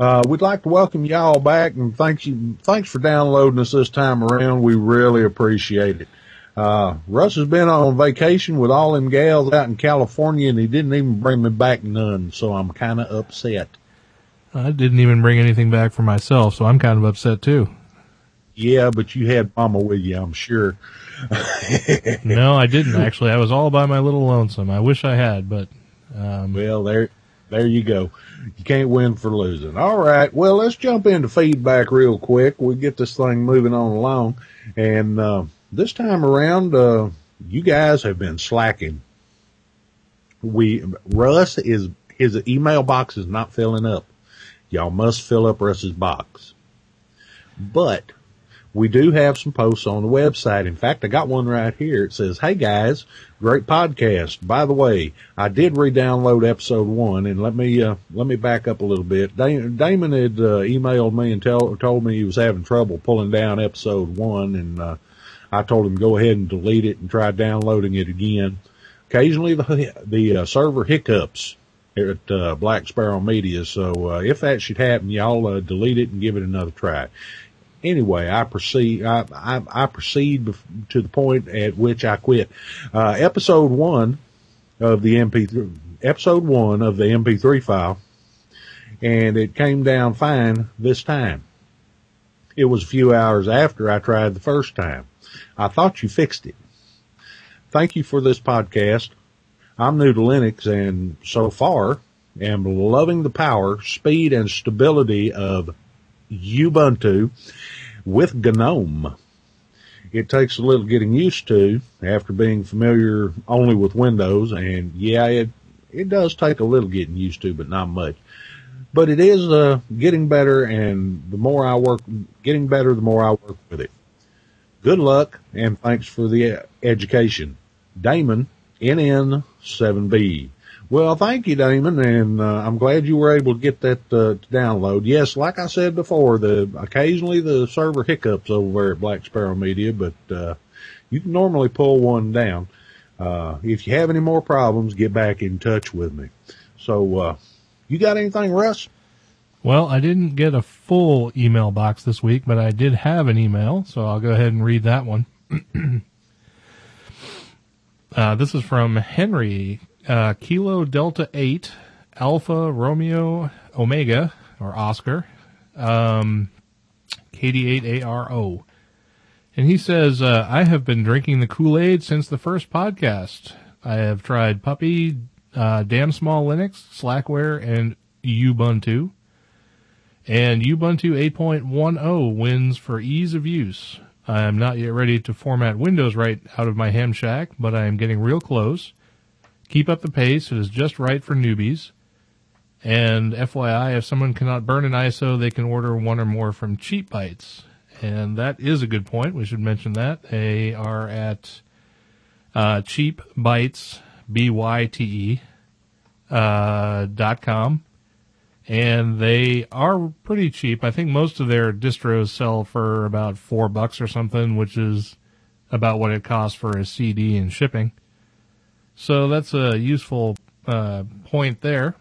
Uh, we'd like to welcome y'all back and thank you, thanks for downloading us this time around. We really appreciate it. Uh, Russ has been on vacation with all them gals out in California and he didn't even bring me back none, so I'm kind of upset. I didn't even bring anything back for myself, so I'm kind of upset too. Yeah, but you had mama with you, I'm sure. no, I didn't actually. I was all by my little lonesome. I wish I had, but, um, well, there, there you go. You can't win for losing. All right. Well, let's jump into feedback real quick. We get this thing moving on along. And, uh, this time around, uh, you guys have been slacking. We, Russ is, his email box is not filling up. Y'all must fill up Russ's box. But we do have some posts on the website. In fact, I got one right here. It says, Hey guys, great podcast. By the way, I did re-download episode one and let me, uh, let me back up a little bit. Damon had, uh, emailed me and tell, told me he was having trouble pulling down episode one and, uh, I told him go ahead and delete it and try downloading it again. Occasionally the, the uh, server hiccups at uh, Black Sparrow Media. So uh, if that should happen, y'all uh, delete it and give it another try anyway, I proceed, I, I, I, proceed to the point at which I quit. Uh, episode one of the MP3, episode one of the MP3 file, and it came down fine this time. It was a few hours after I tried the first time. I thought you fixed it. Thank you for this podcast. I'm new to Linux and so far am loving the power, speed, and stability of Ubuntu with GNOME. It takes a little getting used to after being familiar only with Windows and yeah, it, it does take a little getting used to, but not much. But it is, uh, getting better and the more I work, getting better the more I work with it. Good luck and thanks for the education. Damon, NN7B. Well, thank you, Damon, and uh, I'm glad you were able to get that uh, to download. Yes, like I said before, the occasionally the server hiccups over there at Black Sparrow Media, but uh, you can normally pull one down. Uh, if you have any more problems, get back in touch with me. So, uh, you got anything, Russ? Well, I didn't get a full email box this week, but I did have an email, so I'll go ahead and read that one. uh, this is from Henry uh, Kilo Delta 8 Alpha Romeo Omega or Oscar um, KD8ARO. And he says, uh, I have been drinking the Kool-Aid since the first podcast. I have tried Puppy, uh, Damn Small Linux, Slackware, and Ubuntu. And Ubuntu 8.10 wins for ease of use. I am not yet ready to format Windows right out of my ham shack, but I am getting real close. Keep up the pace. It is just right for newbies. And FYI, if someone cannot burn an ISO, they can order one or more from Cheap Bytes. And that is a good point. We should mention that. They are at uh, Cheap Bytes, B-Y-T-E, uh, dot com. And they are pretty cheap. I think most of their distros sell for about four bucks or something, which is about what it costs for a CD and shipping. So that's a useful uh, point there.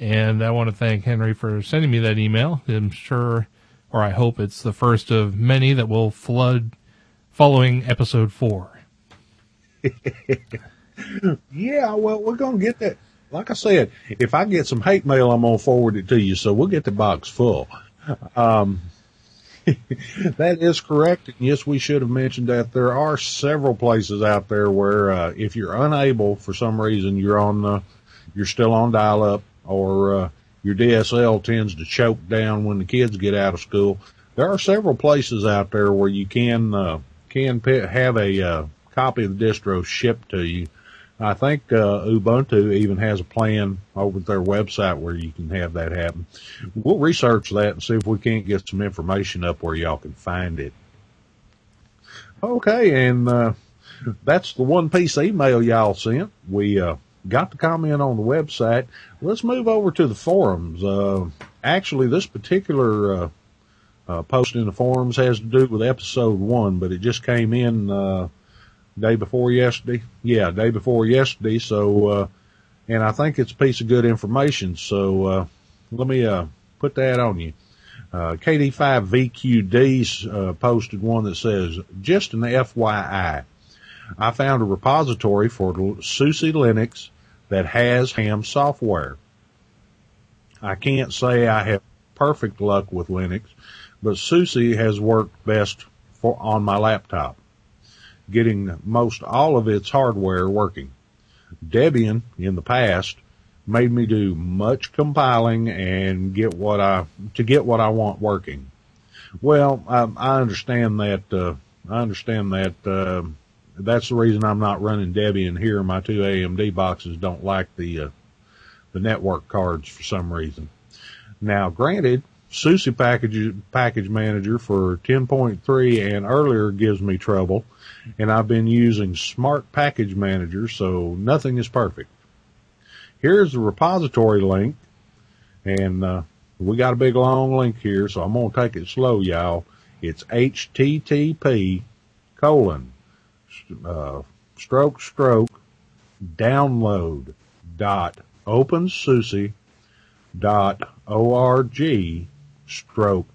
And I want to thank Henry for sending me that email. I'm sure, or I hope it's the first of many that will flood following episode four. yeah, well, we're going to get that. Like I said, if I get some hate mail, I'm going to forward it to you. So we'll get the box full. Um, that is correct. Yes, we should have mentioned that there are several places out there where, uh, if you're unable for some reason, you're on, uh, you're still on dial up or, uh, your DSL tends to choke down when the kids get out of school. There are several places out there where you can, uh, can have a, uh, copy of the distro shipped to you I think uh, Ubuntu even has a plan over their website where you can have that happen. We'll research that and see if we can't get some information up where y'all can find it. Okay, and uh, that's the one piece email y'all sent. We uh, got the comment on the website. Let's move over to the forums. Uh, actually, this particular uh, uh, post in the forums has to do with episode one, but it just came in day before yesterday. Yeah, day before yesterday. So, uh, and I think it's a piece of good information. So, uh, let me, uh, put that on you. Uh, KD5VQD's, uh, posted one that says, just an FYI, I found a repository for SUSE Linux that has ham software. I can't say I have perfect luck with Linux, but SUSE has worked best for, on my laptop, getting most all of its hardware working. Debian in the past made me do much compiling and get what I, to get what I want working. Well, I, I understand that, uh, I understand that, uh, that's the reason I'm not running Debian here. My two AMD boxes don't like the, uh, the network cards for some reason. Now, granted, SUSE package, package manager for 10.3 and earlier gives me trouble, and I've been using Smart Package Manager, so nothing is perfect. Here's the repository link, and uh, we got a big long link here, so I'm gonna take it slow, y'all. It's http colon uh, stroke stroke download dot opensuse dot org stroke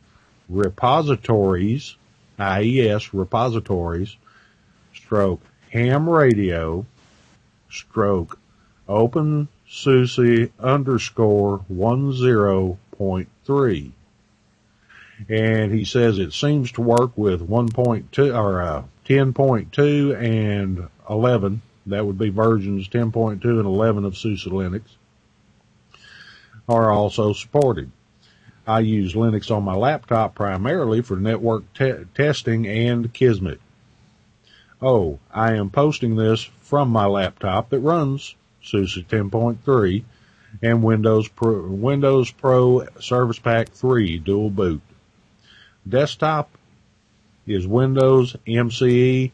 repositories IES repositories stroke ham radio stroke open SUSE underscore one zero point three. And he says it seems to work with 1.2 or uh, 10.2 and 11. That would be versions 10.2 and 11 of SUSE Linux are also supported. I use Linux on my laptop primarily for network te- testing and Kismet. Oh, I am posting this from my laptop that runs SUSE 10.3 and Windows Pro, Windows Pro Service Pack 3 dual boot. Desktop is Windows MCE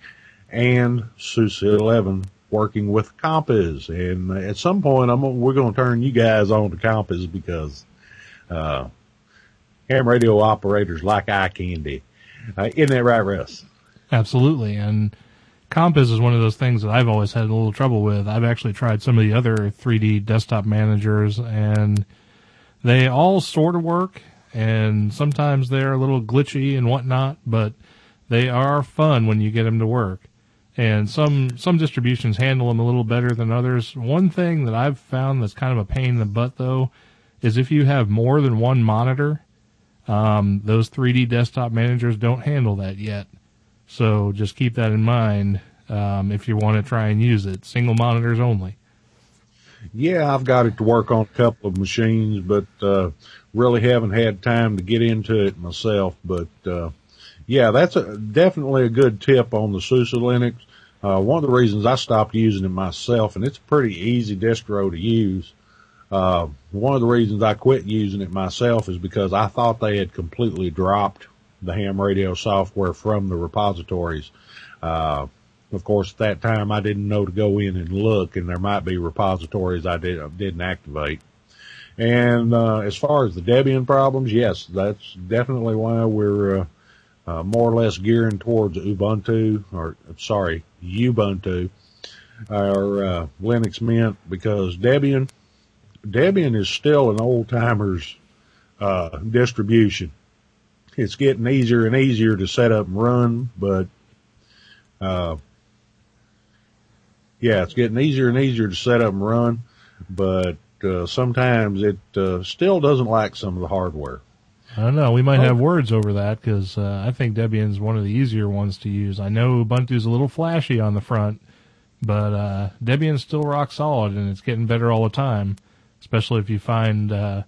and SUSE 11 working with Compiz. And at some point, I'm we're going to turn you guys on to Compiz because uh, ham radio operators like eye candy. Uh, isn't that right, Russ? Absolutely. And Compiz is one of those things that I've always had a little trouble with. I've actually tried some of the other 3D desktop managers and they all sort of work and sometimes they're a little glitchy and whatnot, but they are fun when you get them to work. And some, some distributions handle them a little better than others. One thing that I've found that's kind of a pain in the butt though is if you have more than one monitor, um, those 3D desktop managers don't handle that yet. So just keep that in mind um, if you want to try and use it. Single monitors only. Yeah, I've got it to work on a couple of machines, but uh, really haven't had time to get into it myself. But uh, yeah, that's a, definitely a good tip on the SUSE Linux. Uh, one of the reasons I stopped using it myself, and it's a pretty easy distro to use. Uh, one of the reasons I quit using it myself is because I thought they had completely dropped the ham radio software from the repositories. Uh, of course, at that time I didn't know to go in and look, and there might be repositories I did, didn't activate. And uh, as far as the Debian problems, yes, that's definitely why we're uh, uh, more or less gearing towards Ubuntu, or sorry, Ubuntu, or uh, Linux Mint, because Debian, Debian is still an old timer's uh, distribution it's getting easier and easier to set up and run, but, uh, yeah, it's getting easier and easier to set up and run, but, uh, sometimes it, uh, still doesn't like some of the hardware. I don't know. We might have words over that because uh, I think Debian's one of the easier ones to use. I know Ubuntu's a little flashy on the front, but uh, Debian's still rock solid and it's getting better all the time, especially if you find uh,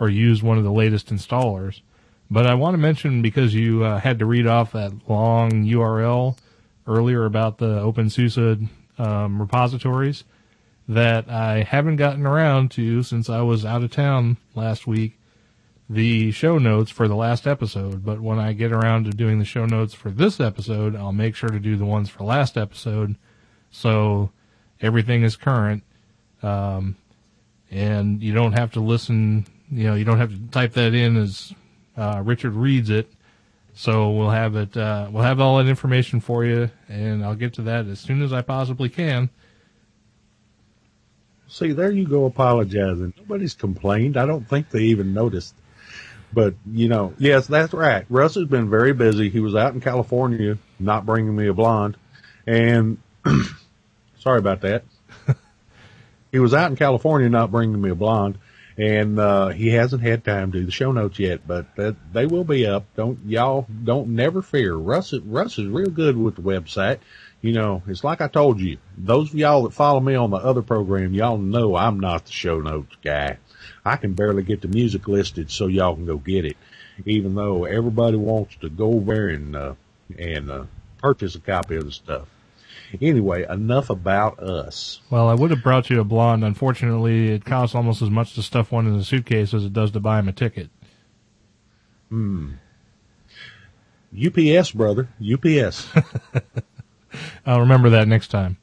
or use one of the latest installers. But I want to mention because you uh, had to read off that long URL earlier about the OpenSUSE um, repositories that I haven't gotten around to since I was out of town last week. The show notes for the last episode, but when I get around to doing the show notes for this episode, I'll make sure to do the ones for last episode, so everything is current. Um, and you don't have to listen. You know, you don't have to type that in as uh, Richard reads it. So we'll have it, uh, we'll have all that information for you and I'll get to that as soon as I possibly can. See, there you go apologizing. Nobody's complained. I don't think they even noticed. But you know, yes, that's right. Russ has been very busy. He was out in California, not bringing me a blonde, and sorry about that. he was out in California, not bringing me a blonde, and uh, he hasn't had time to do the show notes yet. But that, they will be up. Don't y'all don't never fear. Russ Russ is real good with the website. You know, it's like I told you. Those of y'all that follow me on the other program, y'all know I'm not the show notes guy. I can barely get the music listed so y'all can go get it, even though everybody wants to go there and uh, and uh, purchase a copy of the stuff. Anyway, enough about us. Well, I would have brought you a blonde. Unfortunately, it costs almost as much to stuff one in a suitcase as it does to buy him a ticket. Hmm. UPS, brother. UPS. I'll remember that next time.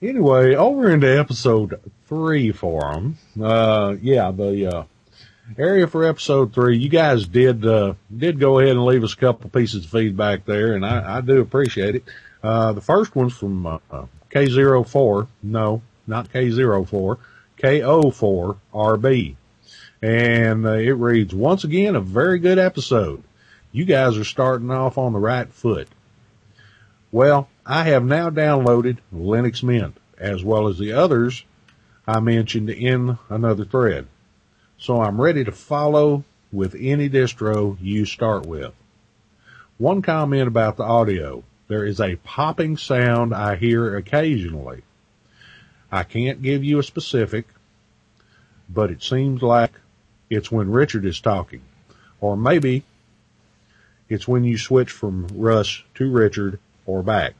Anyway, over into episode three for them. Uh, yeah, the, uh, area for episode three, you guys did, uh, did go ahead and leave us a couple pieces of feedback there, and I, I do appreciate it. Uh, the first one's from, uh, K04. No, not K04. K04RB. And uh, it reads, once again, a very good episode. You guys are starting off on the right foot. Well, I have now downloaded Linux Mint as well as the others I mentioned in another thread. So I'm ready to follow with any distro you start with. One comment about the audio. There is a popping sound I hear occasionally. I can't give you a specific, but it seems like it's when Richard is talking. Or maybe it's when you switch from Russ to Richard or back.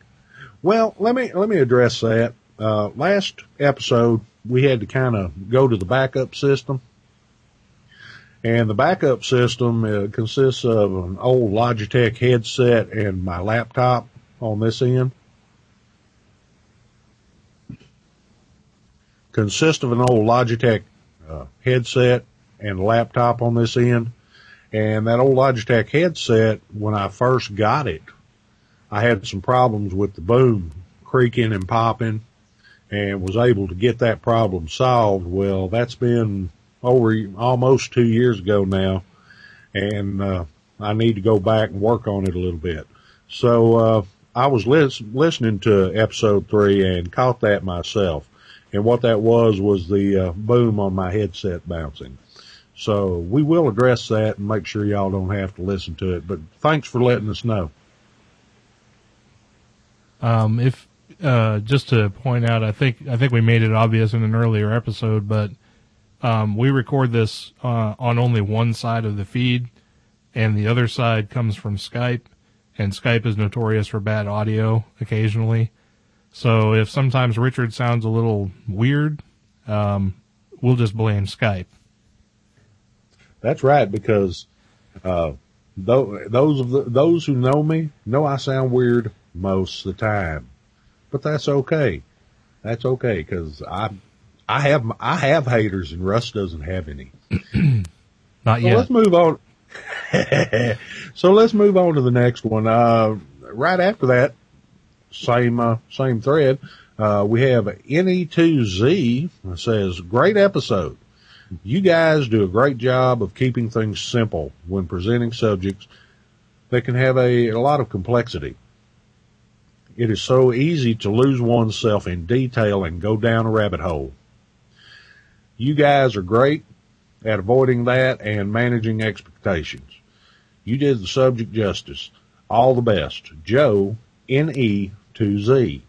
Well, let me, let me address that. Uh, last episode, we had to kind of go to the backup system. And the backup system uh, consists of an old Logitech headset and my laptop on this end. Consists of an old Logitech uh, headset and laptop on this end. And that old Logitech headset, when I first got it, I had some problems with the boom creaking and popping and was able to get that problem solved. Well, that's been over almost two years ago now and, uh, I need to go back and work on it a little bit. So, uh, I was lis- listening to episode three and caught that myself. And what that was was the uh, boom on my headset bouncing. So we will address that and make sure y'all don't have to listen to it. But thanks for letting us know. Um, if uh, just to point out, I think I think we made it obvious in an earlier episode, but um, we record this uh, on only one side of the feed, and the other side comes from Skype, and Skype is notorious for bad audio occasionally. So if sometimes Richard sounds a little weird, um, we'll just blame Skype. That's right, because uh, those of the, those who know me know I sound weird most of the time, but that's okay. That's okay because I I have I have haters and Russ doesn't have any. Not so yet. Let's move on. so let's move on to the next one. Uh, right after that, same uh, same thread. Uh, we have NE2Z says, great episode. You guys do a great job of keeping things simple when presenting subjects that can have a, a lot of complexity. It is so easy to lose oneself in detail and go down a rabbit hole. You guys are great at avoiding that and managing expectations. You did the subject justice. All the best. Joe, NE2Z.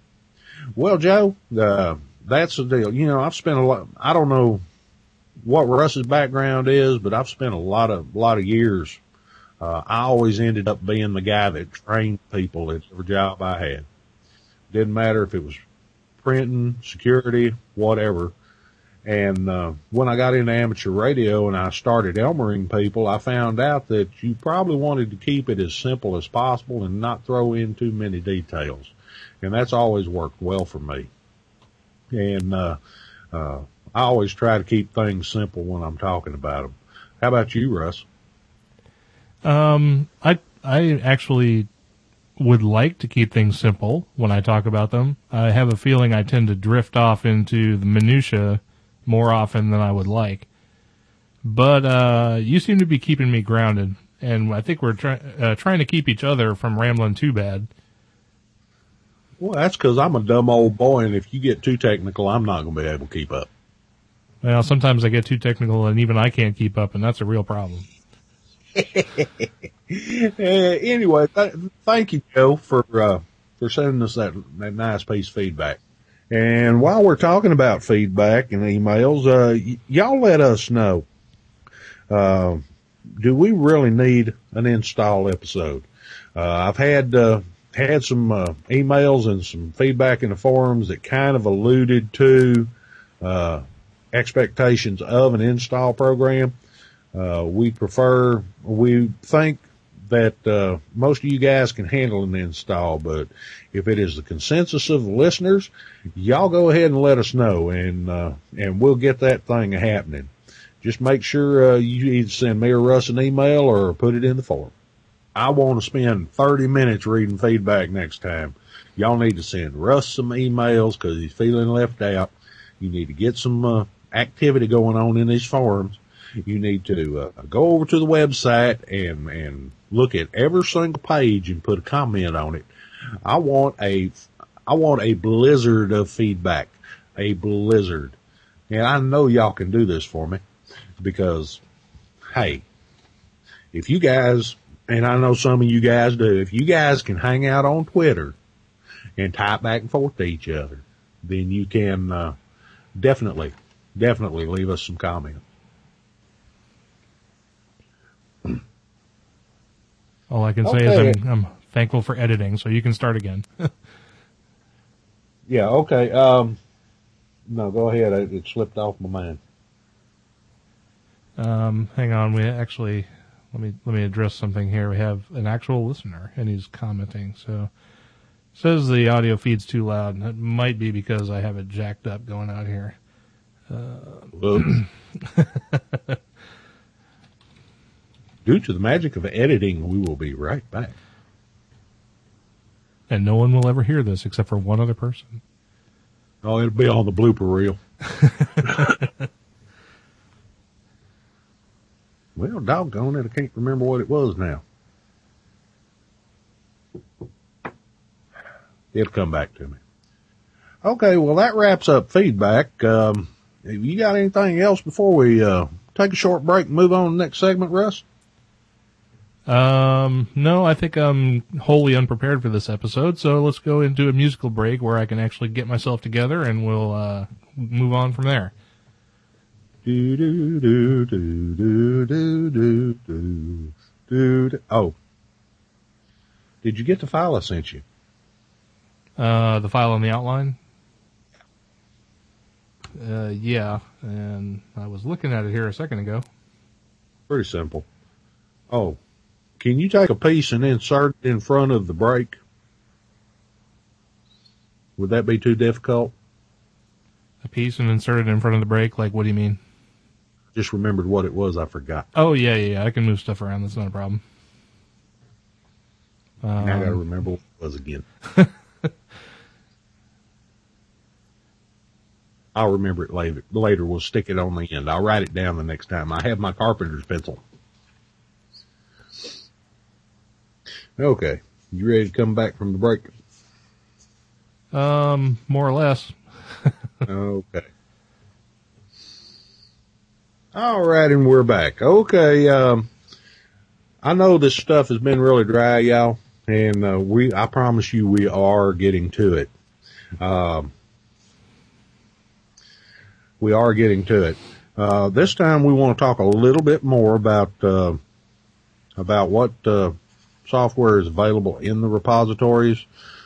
Well, Joe, uh, that's the deal. You know, I've spent a lot, I don't know what Russ's background is, but I've spent a lot of, lot of years. Uh, I always ended up being the guy that trained people at every job I had. Didn't matter if it was printing, security, whatever. And, uh, when I got into amateur radio and I started Elmering people, I found out that you probably wanted to keep it as simple as possible and not throw in too many details. And that's always worked well for me. And, uh, uh, I always try to keep things simple when I'm talking about them. How about you, Russ? Um, I I actually would like to keep things simple when I talk about them. I have a feeling I tend to drift off into the minutia more often than I would like. but uh, you seem to be keeping me grounded, and I think we're try- uh, trying to keep each other from rambling too bad. Well, that's because I'm a dumb old boy, and if you get too technical, I'm not going to be able to keep up. Well, sometimes I get too technical, and even I can't keep up, and that's a real problem. Uh, anyway, th- thank you, Joe, for uh, for sending us that that nice piece of feedback. And while we're talking about feedback and emails, uh, y- y'all let us know. Uh, do we really need an install episode? Uh, I've had uh, had some uh, emails and some feedback in the forums that kind of alluded to uh, expectations of an install program. Uh, we prefer, we think that uh, most of you guys can handle an install, but if it is the consensus of the listeners, y'all go ahead and let us know, and uh, and we'll get that thing happening. Just make sure uh, you either send me or Russ an email or put it in the forum. I want to spend 30 minutes reading feedback next time. Y'all need to send Russ some emails because he's feeling left out. You need to get some uh, activity going on in these forums. You need to uh, go over to the website and and look at every single page and put a comment on it. I want a I want a blizzard of feedback, a blizzard, and I know y'all can do this for me because, hey, if you guys and I know some of you guys do, if you guys can hang out on Twitter and type back and forth to each other, then you can uh, definitely definitely leave us some comments. All I can say is I'm, I'm thankful for editing, so you can start again. Yeah, okay. Um, no, go ahead. It, it slipped off my mind. Um, hang on, we actually let me let me address something here. We have an actual listener, and he's commenting. So says the audio feed's too loud, and it might be because I have it jacked up going out here. Oops. Due to the magic of editing, we will be right back. And no one will ever hear this except for one other person. Oh, it'll be on the blooper reel. well, doggone it, I can't remember what it was now. It'll come back to me. Okay, well that wraps up feedback. Um, you got anything else before we uh, take a short break and move on to the next segment, Russ? Um, no, I think I'm wholly unprepared for this episode, so let's go into a musical break where I can actually get myself together, and we'll uh, move on from there. Do do do do do do do do do. do. Oh, did you get the file I sent you? Uh, the file on the outline. Uh, yeah, and I was looking at it here a second ago. Pretty simple. Oh, can you take a piece and insert it in front of the break? Would that be too difficult? A piece and insert it in front of the break? Like, what do you mean? Just remembered what it was. I forgot. Oh yeah, yeah, yeah. I can move stuff around. That's not a problem. now I gotta Um, remember what it was again. I'll remember it later. Later, we'll stick it on the end. I'll write it down the next time. I have my carpenter's pencil. Okay, you ready to come back from the break? um, more or less. Okay. All right, and we're back. Okay, um, I know this stuff has been really dry, y'all, and uh, we, I promise you, we are getting to it. Um, we are getting to it. Uh, this time we want to talk a little bit more about, uh, about what, uh, software is available in the repositories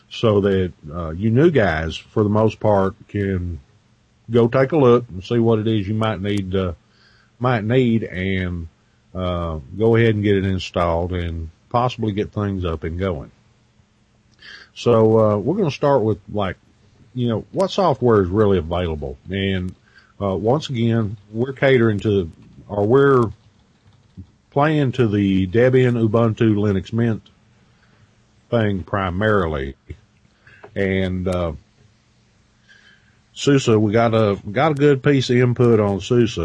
so that, uh, you new guys, for the most part, can go take a look and see what it is you might need, uh, might need and, uh, go ahead and get it installed and possibly get things up and going. So, uh, we're going to start with like, you know, what software is really available. And, uh, once again, we're catering to, or we're playing to the Debian, Ubuntu, Linux Mint thing primarily. And, uh, SUSE, we got a got a good piece of input on SUSE.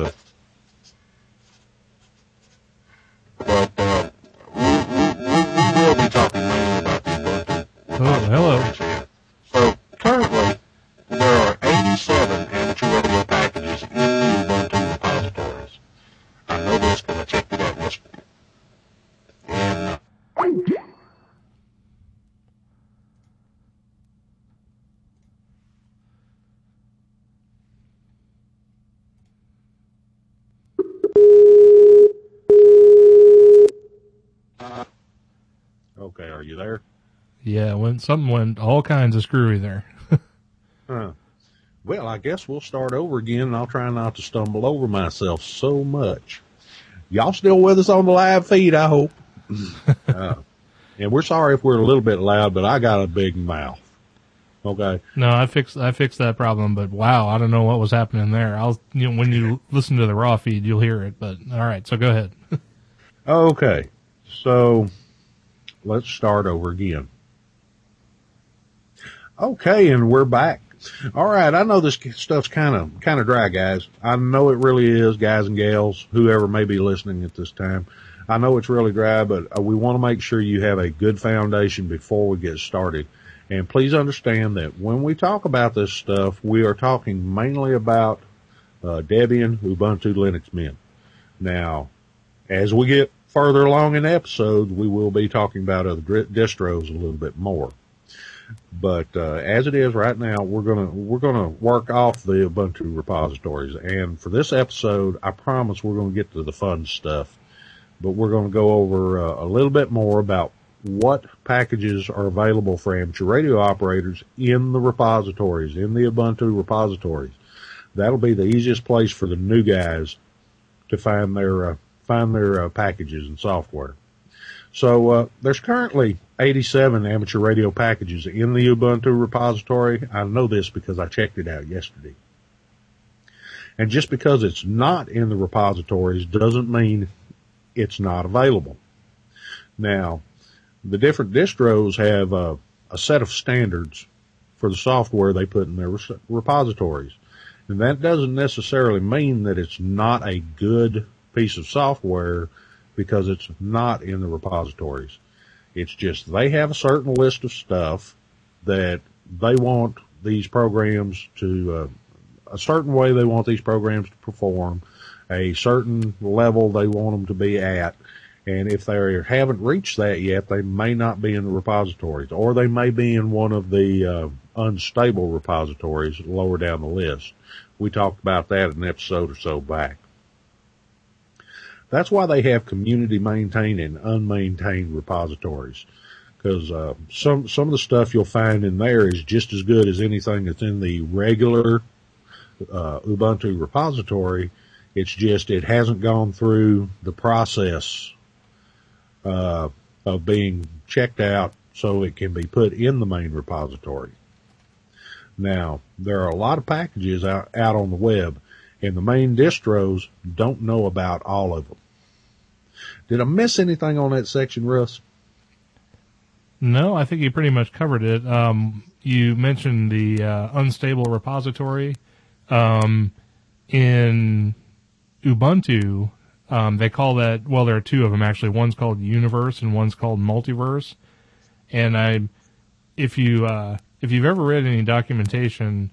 When something went all kinds of screwy there. Huh. Well, I guess we'll start over again, and I'll try not to stumble over myself so much. Y'all still with us on the live feed, I hope. uh, and we're sorry if we're a little bit loud, but I got a big mouth. Okay. No, I fixed I fixed that problem, but wow, I don't know what was happening there. I'll you know when you listen to the raw feed, you'll hear it. But all right, so go ahead. Okay. So let's start over again. Okay, and we're back. All right, I know this stuff's kind of kind of dry, guys. I know it really is, guys and gals, whoever may be listening at this time. I know it's really dry, but uh, we want to make sure you have a good foundation before we get started. And please understand that when we talk about this stuff, we are talking mainly about uh, Debian, Ubuntu, Linux Mint. Now, as we get further along in the episode, we will be talking about other distros a little bit more. But uh, as it is right now, we're gonna we're gonna work off the Ubuntu repositories. And for this episode, I promise we're gonna get to the fun stuff. But we're gonna go over uh, a little bit more about what packages are available for amateur radio operators in the repositories, in the Ubuntu repositories. That'll be the easiest place for the new guys to find their uh, find their uh, packages and software. So uh, there's currently 87 amateur radio packages in the Ubuntu repository. I know this because I checked it out yesterday. And just because it's not in the repositories doesn't mean it's not available. Now, the different distros have a, a set of standards for the software they put in their repositories. And that doesn't necessarily mean that it's not a good piece of software because it's not in the repositories. It's just they have a certain list of stuff that they want these programs to, uh, a certain way they want these programs to perform, a certain level they want them to be at. And if they haven't reached that yet, they may not be in the repositories or they may be in one of the uh, unstable repositories lower down the list. We talked about that in an episode or so back. That's why they have community maintained and unmaintained repositories. Because uh, some some of the stuff you'll find in there is just as good as anything that's in the regular uh, Ubuntu repository. It's just it hasn't gone through the process uh, of being checked out so it can be put in the main repository. Now, there are a lot of packages out, out on the web and the main distros don't know about all of them. Did I miss anything on that section, Russ? No, I think you pretty much covered it. Um, you mentioned the uh, unstable repository. Um, in Ubuntu, um, they call that, well, there are two of them actually. One's called Universe and one's called Multiverse. And I, if you, uh, if you've ever read any documentation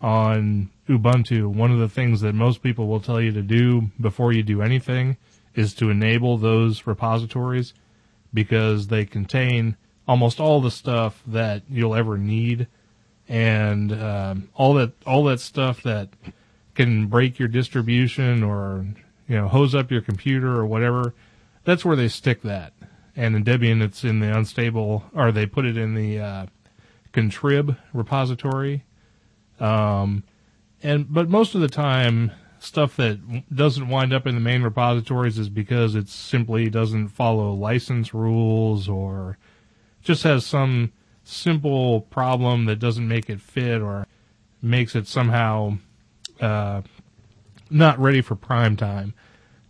on Ubuntu, one of the things that most people will tell you to do before you do anything is to enable those repositories because they contain almost all the stuff that you'll ever need. And um, all that all that stuff that can break your distribution or you know hose up your computer or whatever that's where they stick that. And in debian it's in the unstable or they put it in the uh, contrib repository um, and but most of the time, stuff that doesn't wind up in the main repositories is because it simply doesn't follow license rules or just has some simple problem that doesn't make it fit or makes it somehow uh, not ready for prime time.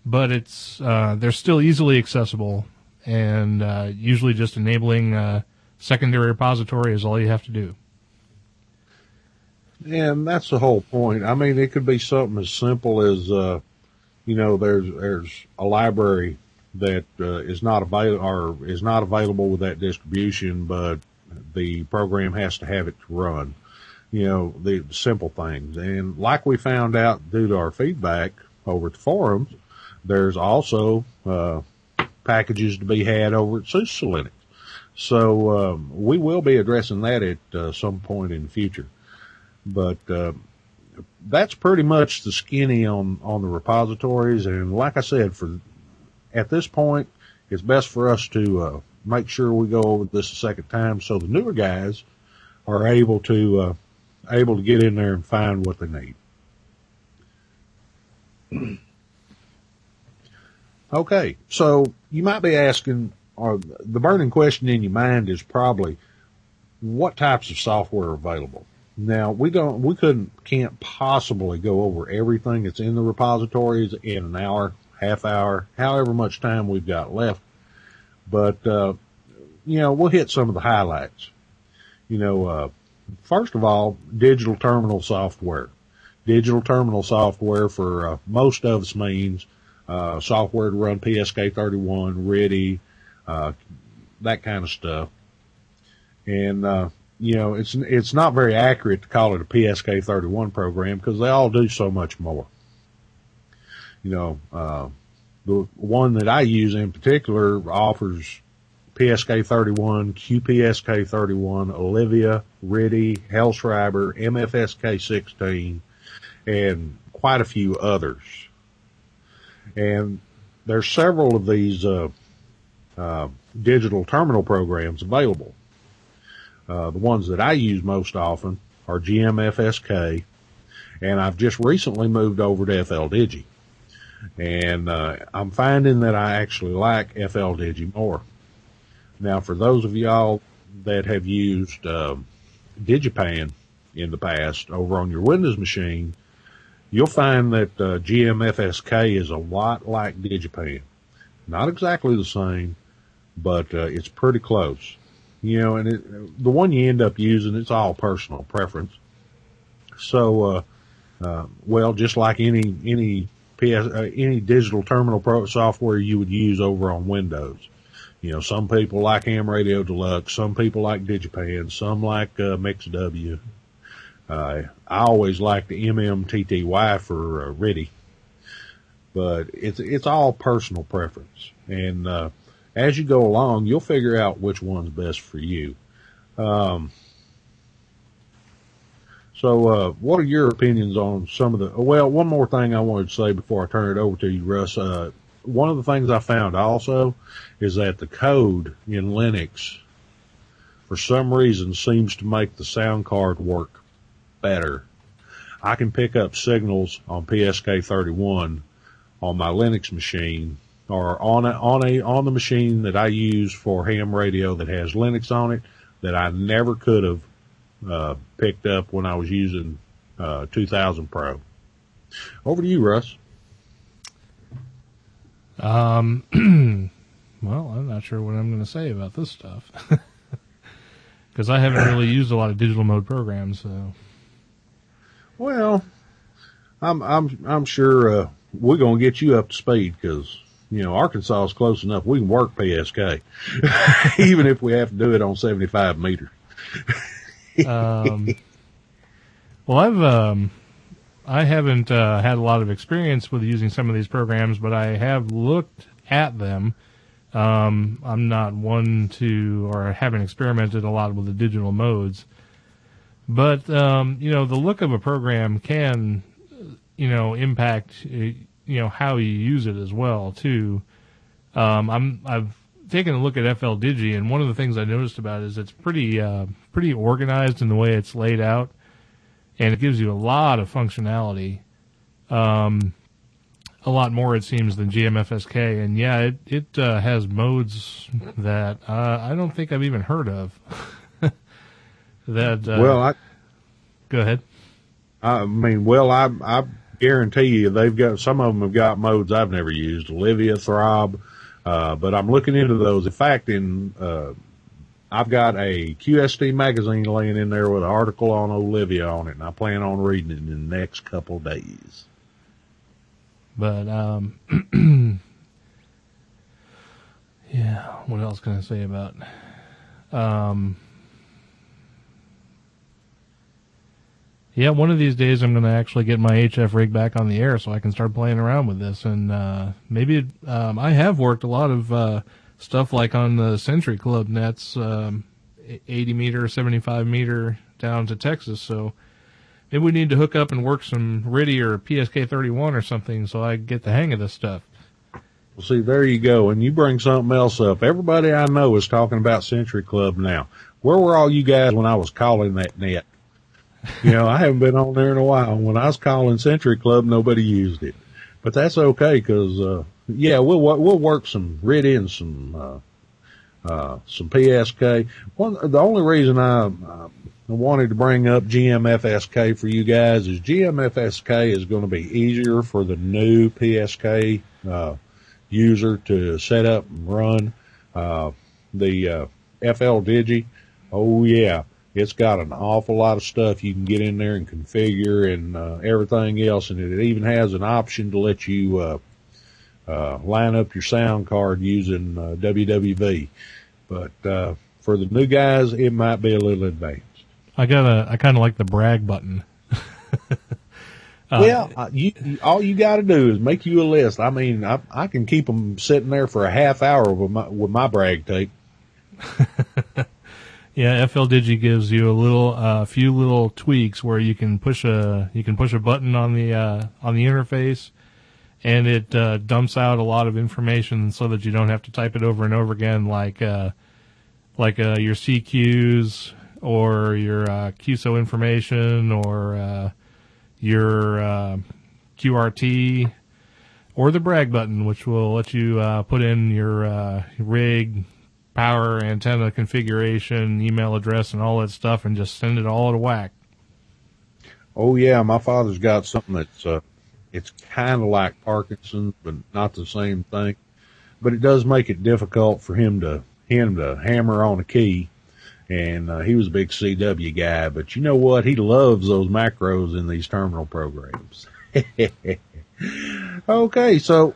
But it's uh, they're still easily accessible, and uh, usually just enabling a secondary repository is all you have to do. And that's the whole point. I mean, it could be something as simple as, uh, you know, there's, there's a library that uh, is not available or is not available with that distribution, but the program has to have it to run. You know, the simple things. And like we found out due to our feedback over at the forums, there's also, uh, packages to be had over at SUSE Linux. So, um, we will be addressing that at uh, some point in the future. But uh, that's pretty much the skinny on on the repositories. And like I said, for at this point, it's best for us to uh, make sure we go over this a second time so the newer guys are able to uh, able to get in there and find what they need. okay, so you might be asking, or the burning question in your mind is probably, what types of software are available? Now we don't, we couldn't, can't possibly go over everything that's in the repositories in an hour, half hour, however much time we've got left. But, uh, you know, we'll hit some of the highlights. You know, uh, first of all, digital terminal software. Digital terminal software for uh, most of us means uh, software to run PSK31, RTTY, uh, that kind of stuff. And uh, you know, it's it's not very accurate to call it a PSK31 program because they all do so much more. You know, uh, the one that I use in particular offers PSK31, QPSK31, Olivia, RTTY, Hellschreiber, MFSK16, and quite a few others. And there's several of these uh, uh, digital terminal programs available. Uh, the ones that I use most often are GMFSK, and I've just recently moved over to FLDigi. And uh, I'm finding that I actually like FLDigi more. Now, for those of y'all that have used uh, DigiPan in the past over on your Windows machine, you'll find that uh, GMFSK is a lot like DigiPan. Not exactly the same, but uh, it's pretty close. You know, and it, the one you end up using, it's all personal preference. So, uh, uh, well, just like any any PS, uh, any digital terminal pro software you would use over on Windows. You know, some people like Ham Radio Deluxe, some people like Digipan, some like uh, MixW. I always like the MMTTY for uh, RTTY, but it's it's all personal preference, and uh, as you go along, you'll figure out which one's best for you. Um, so, uh, what are your opinions on some of the? Well, one more thing I wanted to say before I turn it over to you, Russ. Uh, one of the things I found also is that the code in Linux, for some reason, seems to make the sound card work better. I can pick up signals on PSK31 on my Linux machine or on a, on a, on the machine that I use for ham radio that has Linux on it that I never could have, uh, picked up when I was using, uh, 2000 Pro. Over to you, Russ. Um, well, I'm not sure what I'm going to say about this stuff because I haven't really used a lot of digital mode programs. So, well, I'm I'm I'm sure uh, we're going to get you up to speed because you know Arkansas is close enough. We can work PSK, even if we have to do it on 75 meters. um, well, I've um, I haven't uh, had a lot of experience with using some of these programs, but I have looked at them. Um, I'm not one to, or I haven't experimented a lot with the digital modes. But, um, you know, the look of a program can, you know, impact, uh, you know, how you use it as well, too. Um, I'm, I've taken a look at FLDigi, and one of the things I noticed about it is it's pretty, uh, pretty organized in the way it's laid out and it gives you a lot of functionality. Um, a lot more it seems than GMFSK, and yeah, it it uh, has modes that uh, I don't think I've even heard of. that uh, well, I go ahead. I mean, well, I I guarantee you they've got some of them have got modes I've never used. Olivia, Throb, uh, but I'm looking into those. In fact, in uh, I've got a QST magazine laying in there with an article on Olivia on it, and I plan on reading it in the next couple days. But um, yeah, what else can I say about? Um, yeah, one of these days I'm going to actually get my HF rig back on the air so I can start playing around with this, and uh, maybe um, I have worked a lot of. Uh, stuff like on the Century Club nets, um, 80 meter, 75 meter down to Texas. So maybe we need to hook up and work some RTTY or PSK 31 or something so I get the hang of this stuff. Well, see, there you go. And you bring something else up. Everybody I know is talking about Century Club now. Where were all you guys when I was calling that net? You know, I haven't been on there in a while. When I was calling Century Club, nobody used it, but that's okay because, uh, yeah, we'll, we'll work some RTTY and some, uh, uh, some PSK. One, the only reason I, uh, wanted to bring up GMFSK for you guys is GMFSK is going to be easier for the new PSK, uh, user to set up and run, uh, the, uh, FL Digi. Oh yeah it's got an awful lot of stuff you can get in there and configure and uh, everything else, and it even has an option to let you uh, uh, line up your sound card using uh, WWV. But uh, for the new guys, it might be a little advanced. I got a, I kind of like the brag button. Uh, well, uh, you, you, all you got to do is make you a list. I mean, I, I can keep them sitting there for a half hour with my with my brag tape. Yeah, FL Digi gives you a little, a uh, few little tweaks where you can push a, you can push a button on the, uh, on the interface and it, uh, dumps out a lot of information so that you don't have to type it over and over again like, uh, like, uh, your CQs or your, uh, QSO information or, your, QRT or the brag button, which will let you, put in your, rig, power, antenna configuration, email address, and all that stuff, and just send it all to whack. Oh yeah, my father's got something that's uh, it's kind of like Parkinson's, but not the same thing. But it does make it difficult for him to him to hammer on a key. And uh, he was a big CW guy, but you know what? He loves those macros in these terminal programs. okay, so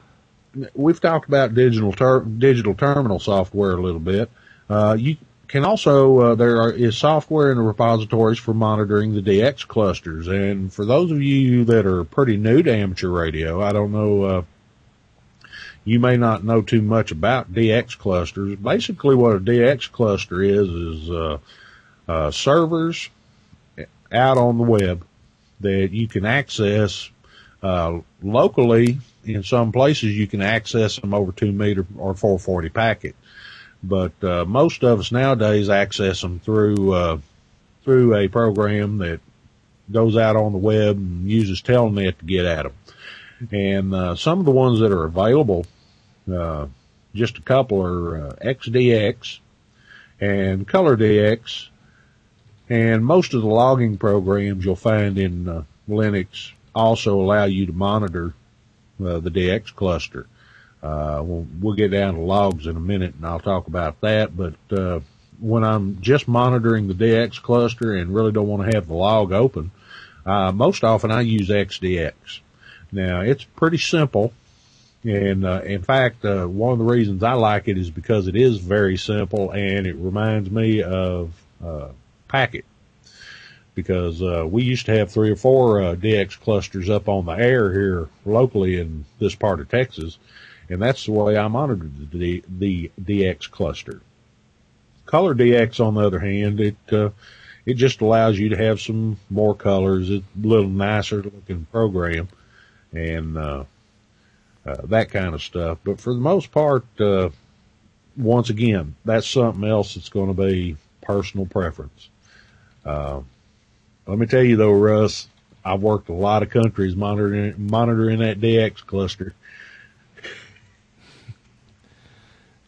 we've talked about digital ter- digital terminal software a little bit. Uh, you can also uh, there are, is software in the repositories for monitoring the DX clusters. And for those of you that are pretty new to amateur radio, I don't know. Uh, you may not know too much about DX clusters. Basically, what a DX cluster is is uh, uh, servers out on the web that you can access uh, locally in some places you can access them over two meter or 440 packet, but uh, most of us nowadays access them through uh, through a program that goes out on the web and uses Telnet to get at them. And uh, some of the ones that are available, uh, just a couple are uh, XDX and ColorDX, and most of the logging programs you'll find in uh, Linux also allow you to monitor uh, the DX cluster. Uh, we'll, we'll, get down to logs in a minute and I'll talk about that. But, uh, when I'm just monitoring the DX cluster and really don't want to have the log open, uh, most often I use XDX. Now it's pretty simple. And, uh, in fact, one of the reasons I like it is because it is very simple and it reminds me of, Packet because uh, we used to have three or four uh, DX clusters up on the air here locally in this part of Texas, and that's the way I monitored the, the DX cluster. Color DX, on the other hand, it uh, it just allows you to have some more colors. A little nicer looking program, and uh, uh, that kind of stuff. But for the most part, uh, once again, that's something else that's going to be personal preference. Uh, let me tell you though, Russ, I've worked a lot of countries monitoring monitoring that DX cluster.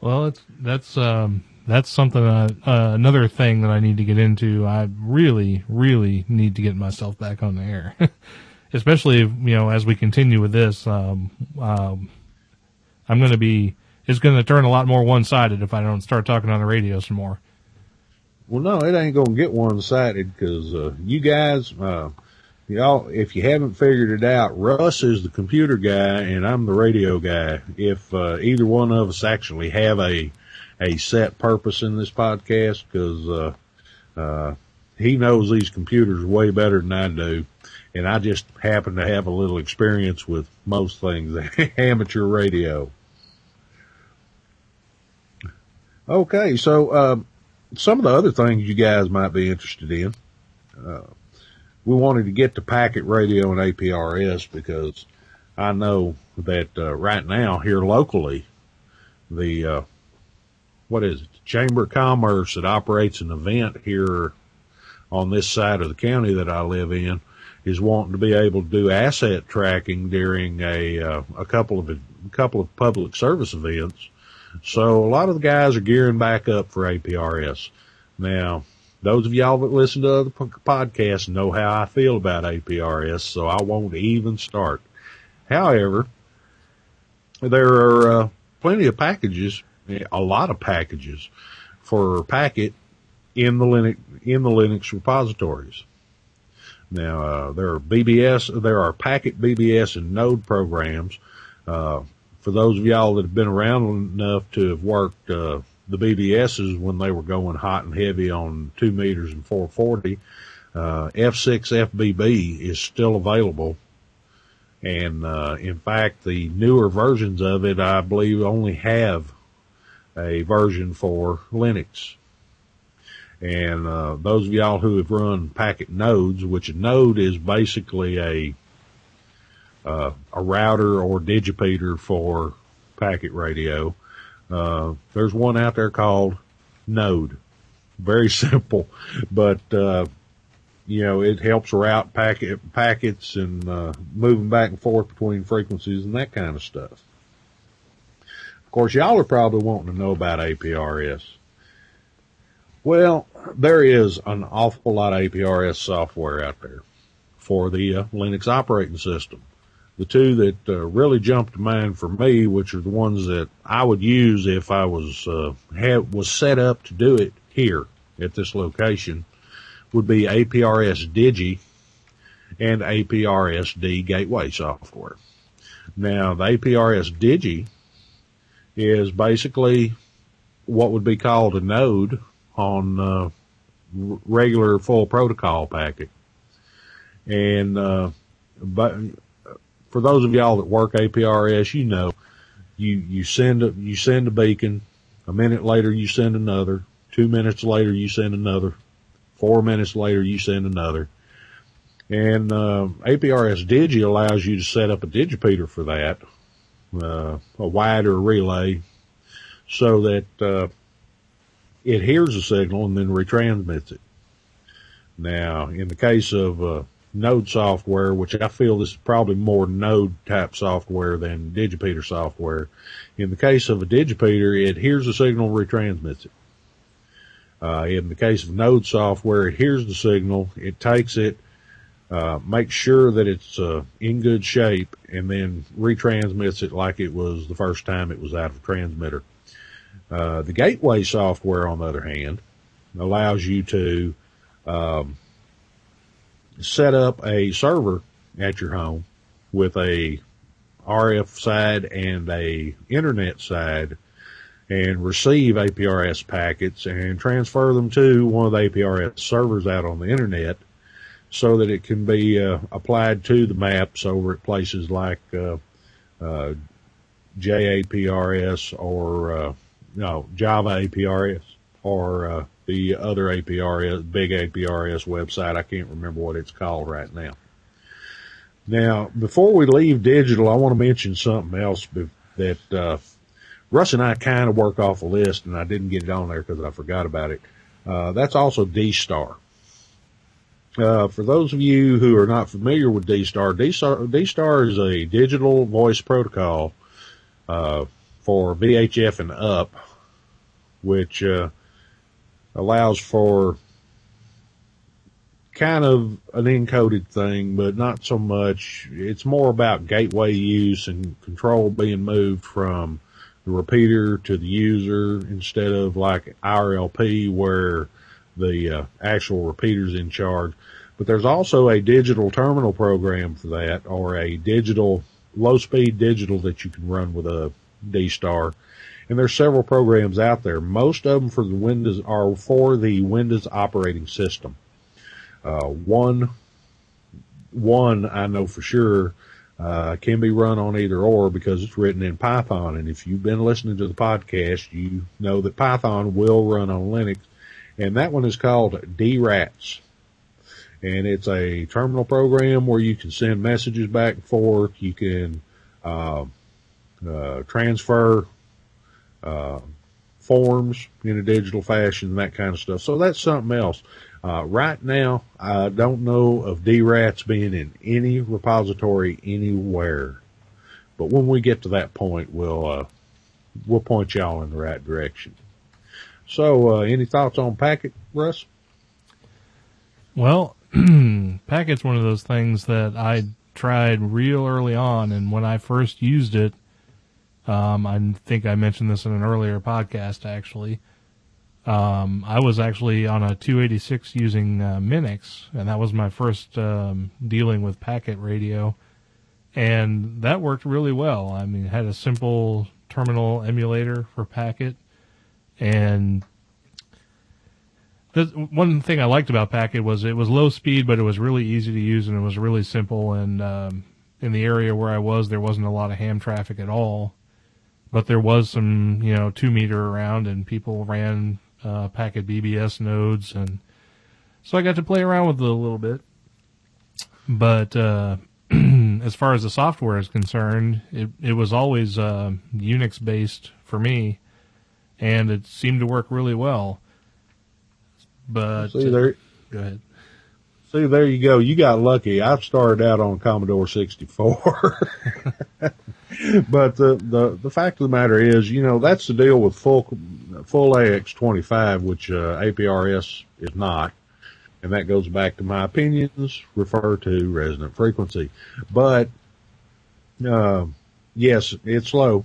Well, it's that's um, that's something uh, uh, another thing that I need to get into. I really, really need to get myself back on the air, especially you know as we continue with this. Um, um, I'm going to be it's going to turn a lot more one sided if I don't start talking on the radio some more. Well, no, it ain't gonna get one sided because uh, you guys, uh, y'all, if you haven't figured it out, Russ is the computer guy and I'm the radio guy. If uh, either one of us actually have a a set purpose in this podcast, because uh, uh, he knows these computers way better than I do, and I just happen to have a little experience with most things amateur radio. Okay, so um, some of the other things you guys might be interested in. Uh, we wanted to get to packet radio and APRS because I know that uh, right now here locally the, uh, what is it? The Chamber of Commerce that operates an event here on this side of the county that I live in is wanting to be able to do asset tracking during a, uh, a couple of, a couple of public service events. So a lot of the guys are gearing back up for APRS. Now, those of y'all that listen to other podcasts know how I feel about APRS, so I won't even start. However, there are uh, plenty of packages, a lot of packages for Packet in the Linux in the Linux repositories. Now uh, there are BBS, there are Packet BBS and Node programs. Uh, for those of y'all that have been around enough to have worked uh, the BBSs when they were going hot and heavy on two meters and 440, uh, F6 FBB is still available. And, uh, in fact, the newer versions of it, I believe only have a version for Linux. And, uh, those of y'all who have run packet nodes, which a node is basically a, uh, a router or digipeater for packet radio, uh, there's one out there called Node. Very simple, but, uh, you know, it helps route packet, packets and, uh, moving back and forth between frequencies and that kind of stuff. Of course, y'all are probably wanting to know about APRS. Well, there is an awful lot of APRS software out there for the uh, Linux operating system the two that uh, really jumped to mind for me, which are the ones that I would use if I was uh, was set up to do it here at this location, would be APRS Digi and APRSD gateway software. Now, the APRS Digi is basically what would be called a node on uh, regular full protocol packet, and uh, but for those of y'all that work APRS, you know, you, you send a, you send a beacon, a minute later you send another, two minutes later you send another, four minutes later you send another. And, uh, APRS Digi allows you to set up a digipeater for that, uh, a wider relay so that, uh, it hears the signal and then retransmits it. Now, in the case of, uh, Node software, which I feel is probably more Node type software than Digipeater software. In the case of a Digipeater, it hears the signal, retransmits it. Uh, in the case of Node software, it hears the signal, it takes it, uh, makes sure that it's uh, in good shape, and then retransmits it like it was the first time it was out of a transmitter. Uh, the gateway software, on the other hand, allows you to um, set up a server at your home with a RF side and a internet side and receive APRS packets and transfer them to one of the APRS servers out on the internet so that it can be uh, applied to the maps over at places like uh, uh, JAPRS or uh, no Java APRS or uh, the other APRS, big APRS website. I can't remember what it's called right now. Now, before we leave digital, I want to mention something else that, uh, Russ and I kind of work off a list and I didn't get it on there because I forgot about it. Uh, that's also D-Star. Uh, for those of you who are not familiar with D-Star, D-Star, is a digital voice protocol, uh, for VHF and up, which, uh, allows for kind of an encoded thing, but not so much. It's more about gateway use and control being moved from the repeater to the user instead of like RLP where the uh, actual repeater's in charge. But there's also a digital terminal program for that or a digital low speed digital that you can run with a D-Star and there's several programs out there. Most of them for the Windows are for the Windows operating system. Uh, one, one I know for sure, uh, can be run on either or because it's written in Python. And if you've been listening to the podcast, you know that Python will run on Linux. And that one is called DRATS. And it's a terminal program where you can send messages back and forth. You can, uh, uh, transfer uh, forms in a digital fashion, and that kind of stuff. So that's something else. Uh, right now, I don't know of D-RATs being in any repository anywhere. But when we get to that point, we'll, uh, we'll point y'all in the right direction. So, uh, any thoughts on Packet, Russ? Well, Packet's one of those things that I tried real early on, and when I first used it, um, I think I mentioned this in an earlier podcast actually. Um, I was actually on a 286 using uh, Minix, and that was my first um, dealing with packet radio, and that worked really well. I mean, had a simple terminal emulator for packet, and the, one thing I liked about packet was it was low speed, but it was really easy to use, and it was really simple. And um, in the area where I was, there wasn't a lot of ham traffic at all, but there was some, you know, two meter around, and people ran uh, packet BBS nodes, and so I got to play around with it a little bit. But uh, as far as the software is concerned, it it was always uh, Unix based for me, and it seemed to work really well. But See there, go ahead. see there you go. You got lucky. I started out on Commodore 64. but the, the, the fact of the matter is, you know, that's the deal with full, full AX25, which, uh, APRS is not. And that goes back to my opinions, refer to resonant frequency. But, uh, yes, it's slow,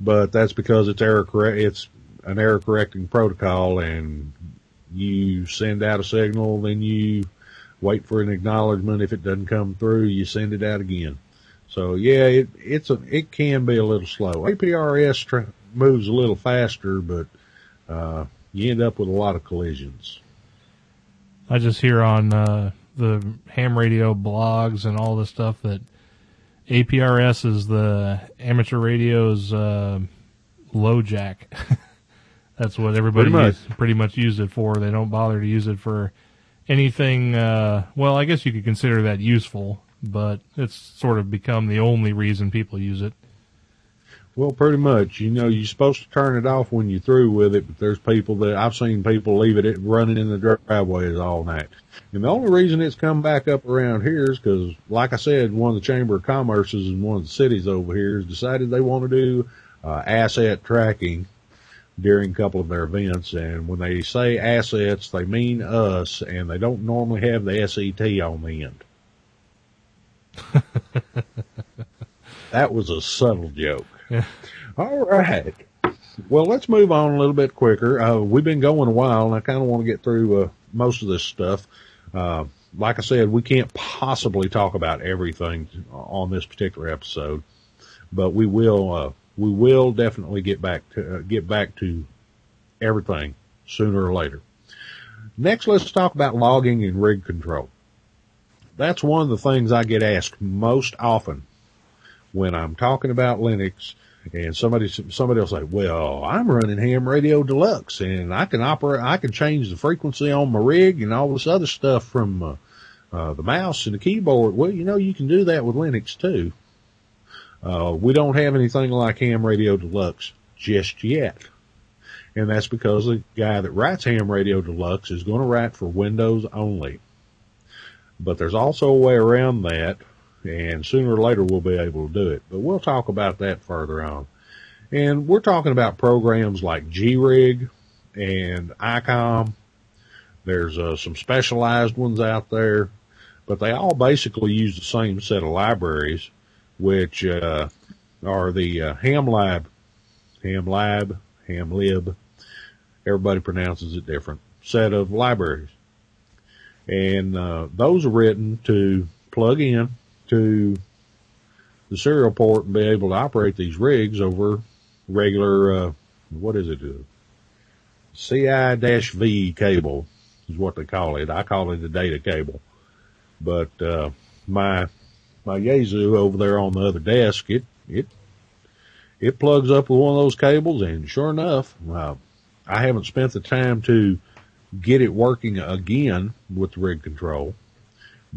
but that's because it's error correct, it's an error correcting protocol and you send out a signal, then you wait for an acknowledgement. If it doesn't come through, you send it out again. So yeah, it, it's a, it can be a little slow. APRS tra- moves a little faster, but, uh, you end up with a lot of collisions. I just hear on uh, the ham radio blogs and all this stuff that APRS is the amateur radio's uh, LoJack. That's what everybody Pretty much. use- pretty much use it for. They don't bother to use it for anything. Uh, well, I guess you could consider that useful, but it's sort of become the only reason people use it. Well, pretty much. You know, you're supposed to turn it off when you're through with it, but there's people that I've seen people leave it running in the driveways all night. And the only reason it's come back up around here is because, like I said, one of the Chamber of Commerce's in one of the cities over here has decided they want to do uh, asset tracking during a couple of their events. And when they say assets, they mean us, and they don't normally have the SET on the end. that was a subtle joke. All right. Well, let's move on a little bit quicker. Uh, we've been going a while, and I kind of want to get through uh, most of this stuff. Uh, like I said, we can't possibly talk about everything on this particular episode, but we will. Uh, we will definitely get back to uh, get back to everything sooner or later. Next, let's talk about logging and rig control. That's one of the things I get asked most often when I'm talking about Linux and somebody, somebody will say, well, I'm running ham radio deluxe and I can operate, I can change the frequency on my rig and all this other stuff from, uh, uh, the mouse and the keyboard. Well, you know, you can do that with Linux too. Uh, we don't have anything like ham radio deluxe just yet. And that's because the guy that writes ham radio deluxe is going to write for Windows only. But there's also a way around that and sooner or later we'll be able to do it. But we'll talk about that further on. And we're talking about programs like G-Rig and ICOM. There's uh, some specialized ones out there, but they all basically use the same set of libraries, which uh, are the uh, HamLab, HamLab, HamLib. Everybody pronounces it different. Set of libraries, and uh, those are written to plug in to the serial port and be able to operate these rigs over regular, uh, what is it? Uh, CI-V cable is what they call it. I call it a data cable. But, uh, my, my Yaesu over there on the other desk, it, it, it plugs up with one of those cables and sure enough, uh, I haven't spent the time to get it working again with the rig control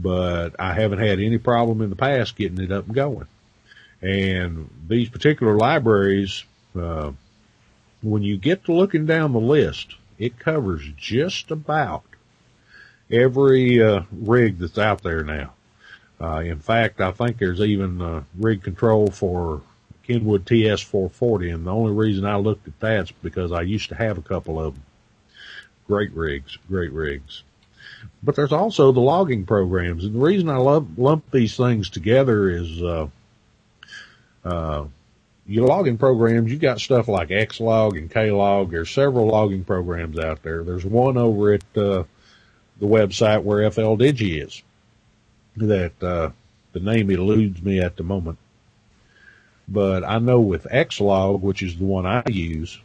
but I haven't had any problem in the past getting it up and going. And these particular libraries, uh, when you get to looking down the list, it covers just about every uh, rig that's out there now. Uh, in fact, I think there's even uh, rig control for Kenwood TS440, and the only reason I looked at that's because I used to have a couple of them. Great rigs, great rigs. But there's also the logging programs, and the reason I love, lump these things together is, uh, uh, your logging programs, you got stuff like Xlog and Klog. There's several logging programs out there. There's one over at, uh, the website where FLDigi is that, uh, the name eludes me at the moment. But I know with Xlog, which is the one I use,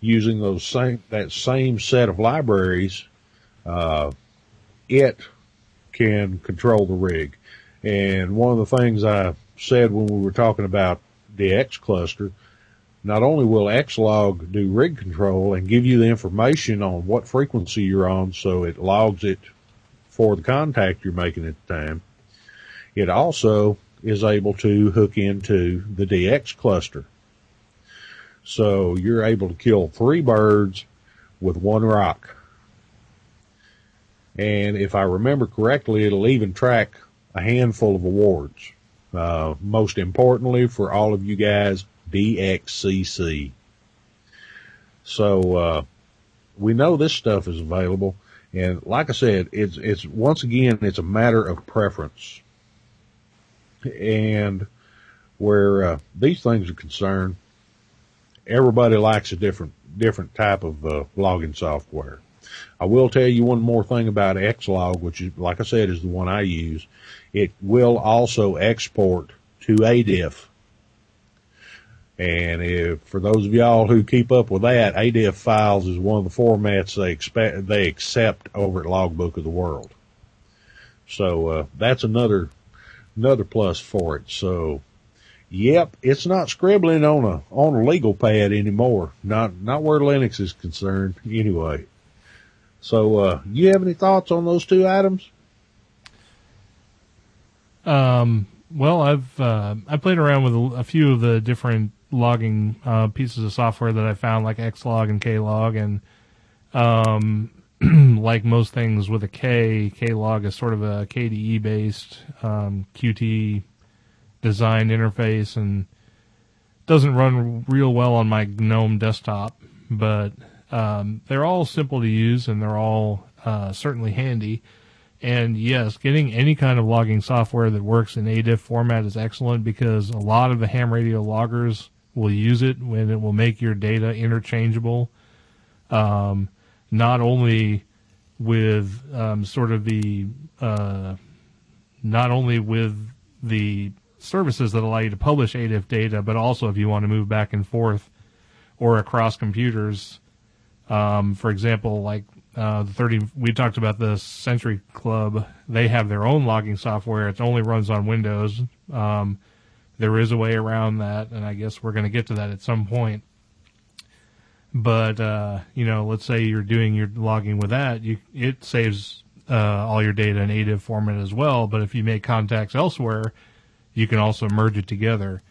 using those same, that same set of libraries, uh, it can control the rig. And one of the things I said when we were talking about the X cluster, not only will Xlog do rig control and give you the information on what frequency you're on so it logs it for the contact you're making at the time, it also is able to hook into the DX cluster. So you're able to kill three birds with one rock. And if I remember correctly, it'll even track a handful of awards. Uh, most importantly for all of you guys, DXCC. So, uh, we know this stuff is available. And like I said, it's, it's once again, it's a matter of preference. And where, uh, these things are concerned, everybody likes a different, different type of, uh, logging software. I will tell you one more thing about Xlog, which is, like I said, is the one I use. It will also export to ADIF. And if, for those of y'all who keep up with that, ADIF files is one of the formats they expect, they accept over at Logbook of the World. So, uh, that's another, another plus for it. So, yep, it's not scribbling on a, on a legal pad anymore. Not, not where Linux is concerned anyway. So, uh, you have any thoughts on those two items? Um, well, I've uh, I played around with a, few of the different logging uh, pieces of software that I found, like Xlog and Klog, and um, like most things with a K, Klog is sort of a KDE based um, Qt designed interface and doesn't run real well on my GNOME desktop, but um, they're all simple to use and they're all uh, certainly handy. And yes, getting any kind of logging software that works in ADIF format is excellent because a lot of the ham radio loggers will use it when it will make your data interchangeable. Um, not only with um, sort of the uh, not only with the services that allow you to publish ADIF data, but also if you want to move back and forth or across computers um, for example, like uh, the 30, we talked about the Century Club. They have their own logging software. It only runs on Windows. Um, there is a way around that, and I guess we're going to get to that at some point. But uh, you know, let's say you're doing your logging with that, you it saves uh, all your data in ADIF format as well. But if you make contacts elsewhere, you can also merge it together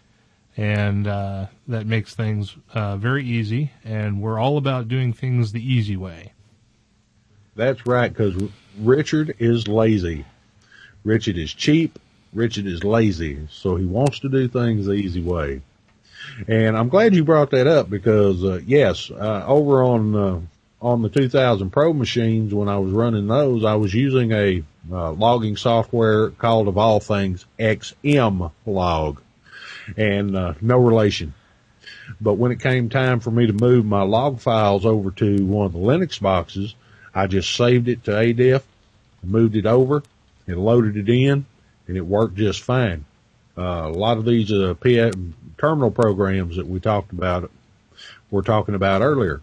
and uh, that makes things uh, very easy. And we're all about doing things the easy way. That's right, because Richard is lazy. Richard is cheap. Richard is lazy, so he wants to do things the easy way. And I'm glad you brought that up because uh, yes, uh, over on uh, on the 2000 Pro machines when I was running those, I was using a uh, logging software called, of all things, XM Log and uh, no relation. But when it came time for me to move my log files over to one of the Linux boxes, I just saved it to ADIF, moved it over, and loaded it in, and it worked just fine. Uh, a lot of these uh, P- terminal programs that we talked about, we're talking about earlier,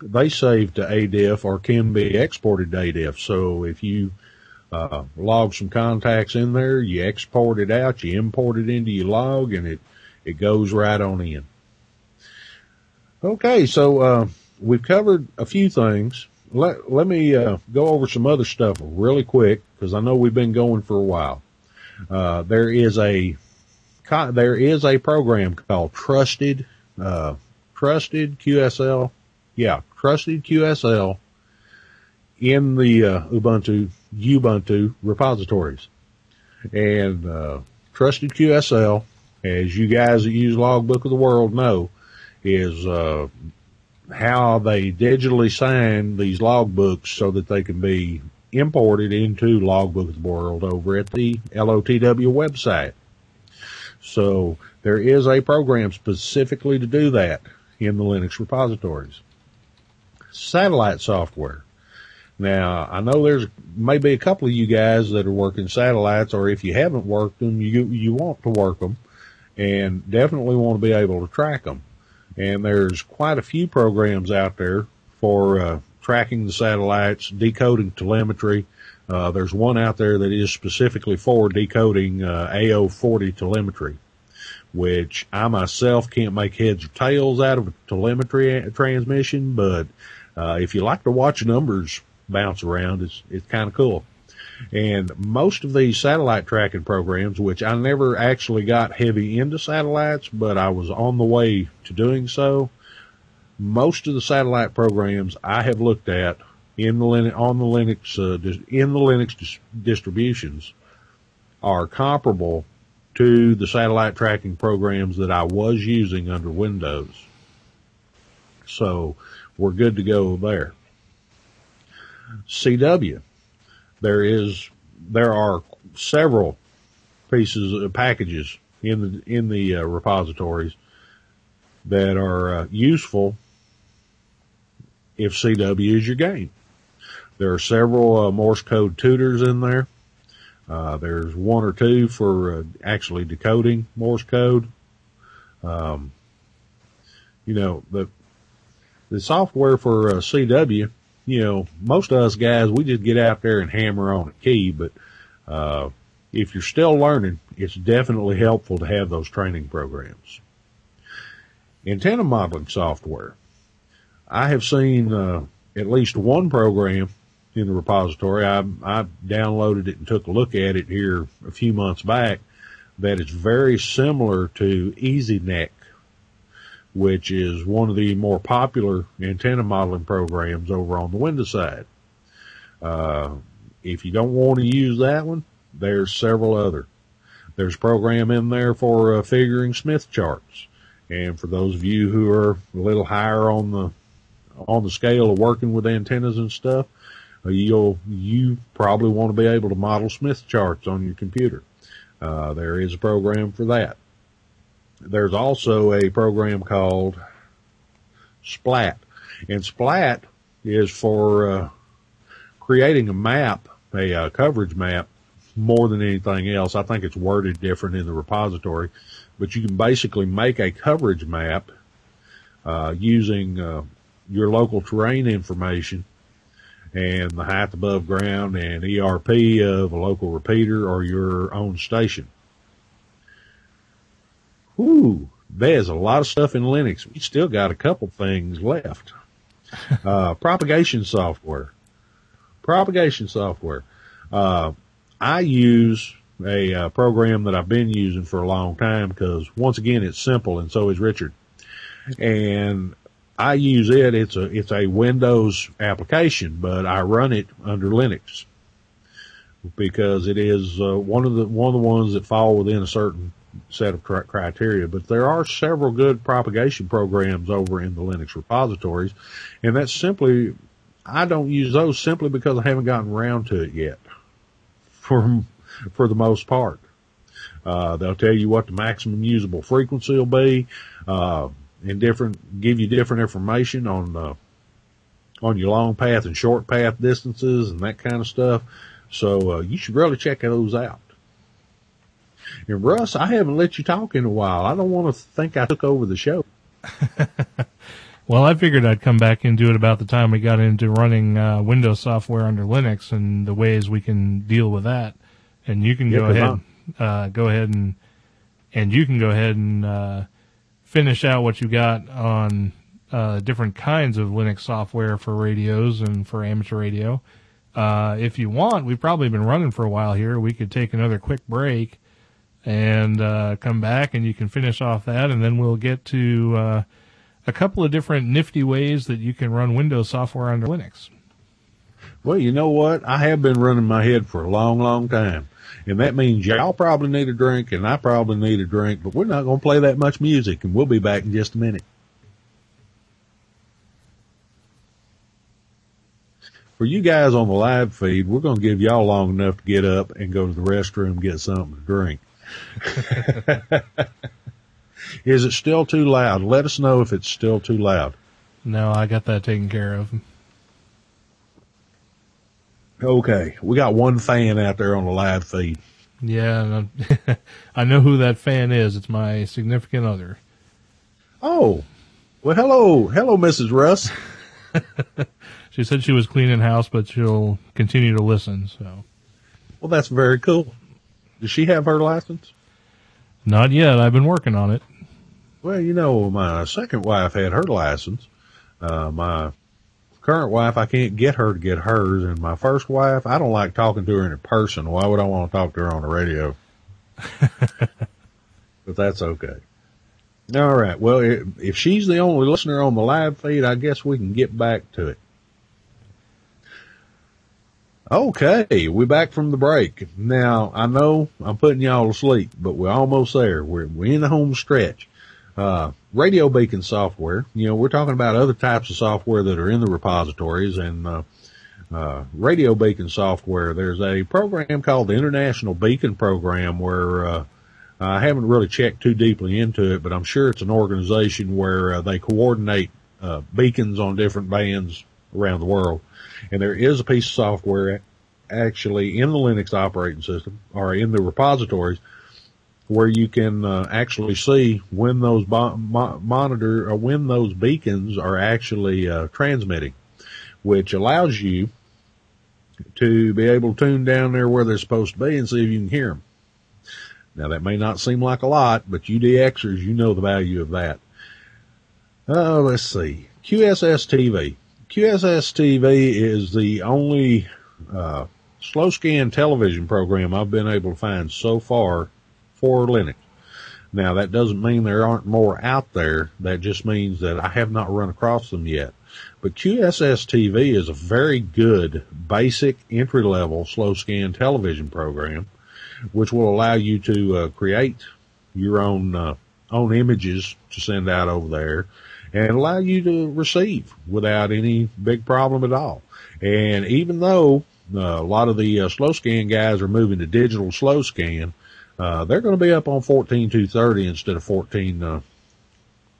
they save to ADIF or can be exported to ADIF. So if you uh, log some contacts in there, you export it out, you import it into your log, and it, it goes right on in. Okay, so, uh, we've covered a few things. Let, let me, uh, go over some other stuff really quick, because I know we've been going for a while. Uh, there is a, there is a program called Trusted, uh, trusted QSL. Yeah, trusted QSL in the uh, Ubuntu Ubuntu repositories. And uh, trusted QSL, as you guys that use Logbook of the World know, is uh, how they digitally sign these logbooks so that they can be imported into Logbook of the World over at the LOTW website. So there is a program specifically to do that in the Linux repositories. Satellite software. Now, I know there's maybe a couple of you guys that are working satellites, or if you haven't worked them, you, you want to work them and definitely want to be able to track them. And there's quite a few programs out there for, uh, tracking the satellites, decoding telemetry. Uh, there's one out there that is specifically for decoding, uh, AO40 telemetry, which I myself can't make heads or tails out of a telemetry transmission, but, uh, if you like to watch numbers bounce around. It's, it's kind of cool. And most of these satellite tracking programs, which I never actually got heavy into satellites, but I was on the way to doing so. Most of the satellite programs I have looked at in the on the Linux, uh, in the Linux dis- distributions are comparable to the satellite tracking programs that I was using under Windows. So we're good to go there. CW. There is, there are several pieces of packages in the, in the uh, repositories that are uh, useful if CW is your game. There are several uh, Morse code tutors in there. Uh, there's one or two for uh, actually decoding Morse code. Um, you know the the software for uh, CW you know, most of us guys, we just get out there and hammer on a key, but, uh, if you're still learning, it's definitely helpful to have those training programs. Antenna modeling software. I have seen, uh, at least one program in the repository. I, I downloaded it and took a look at it here a few months back that is very similar to EZNEC which is one of the more popular antenna modeling programs over on the Windows side. Uh, if you don't want to use that one, there's several other. There's a program in there for uh, figuring Smith charts. And for those of you who are a little higher on the, on the scale of working with antennas and stuff, uh, you'll, you probably want to be able to model Smith charts on your computer. Uh, there is a program for that there's also a program called Splat. And Splat is for uh, creating a map, a uh, coverage map, more than anything else. I think it's worded different in the repository, but you can basically make a coverage map uh, using uh, your local terrain information and the height above ground and ERP of a local repeater or your own station. Whoo, there's a lot of stuff in Linux. We still got a couple things left. Uh, propagation software. Propagation software. Uh, I use a uh, program that I've been using for a long time because once again, it's simple and so is Richard. And I use it. It's a, it's a Windows application, but I run it under Linux because it is uh, one of the one of the ones that fall within a certain set of criteria, but there are several good propagation programs over in the Linux repositories, and that's simply, I don't use those simply because I haven't gotten around to it yet, for, for the most part. Uh, they'll tell you what the maximum usable frequency will be, uh, and different, give you different information on, uh, on your long path and short path distances and that kind of stuff. So, uh, you should really check those out. And Russ, I haven't let you talk in a while. I don't want to think I took over the show. well, I figured I'd come back and do it about the time we got into running uh, Windows software under Linux and the ways we can deal with that. And you can go ahead, uh, go ahead and and you can go ahead and uh, finish out what you got on uh, different kinds of Linux software for radios and for amateur radio. Uh, if you want, we've probably been running for a while here. We could take another quick break and uh, come back and you can finish off that and then we'll get to uh, a couple of different nifty ways that you can run Windows software under Linux. Well, you know what? I have been running my head for a long, long time. And that means y'all probably need a drink and I probably need a drink, but we're not going to play that much music and we'll be back in just a minute. For you guys on the live feed, we're going to give y'all long enough to get up and go to the restroom get something to drink. Is it still too loud? Let us know if it's still too loud. No, I got that taken care of. Okay, we got one fan out there on the live feed. Yeah, I know who that fan is. It's my significant other. Oh, well, hello, hello, Mrs. Russ. she said she was cleaning house, but she'll continue to listen. So, well, that's very cool. Does she have her license? Not yet. I've been working on it. Well, you know, my second wife had her license. Uh, my current wife, I can't get her to get hers. And my first wife, I don't like talking to her in person. Why would I want to talk to her on the radio? but that's okay. All right. Well, if she's the only listener on the live feed, I guess we can get back to it. Okay, we're back from the break. Now, I know I'm putting y'all to sleep, but we're almost there. We're, we're in the home stretch. Uh, radio beacon software, you know, we're talking about other types of software that are in the repositories and, uh, uh, radio beacon software. There's a program called the International Beacon Program where, uh, I haven't really checked too deeply into it, but I'm sure it's an organization where uh, they coordinate, uh, beacons on different bands around the world. And there is a piece of software actually in the Linux operating system or in the repositories where you can uh, actually see when those bo- mo- monitor or when those beacons are actually uh, transmitting, which allows you to be able to tune down there where they're supposed to be and see if you can hear them. Now that may not seem like a lot, but you DXers, you know the value of that. Uh, let's see. QSS TV. QSS TV is the only, uh, slow scan television program I've been able to find so far for Linux. Now that doesn't mean there aren't more out there. That just means that I have not run across them yet. But QSS TV is a very good basic entry level slow scan television program, which will allow you to uh, create your own uh, own images to send out over there and allow you to receive without any big problem at all. And even though uh, a lot of the uh, slow scan guys are moving to digital slow scan, uh, they're going to be up on 14230 instead of 14, uh,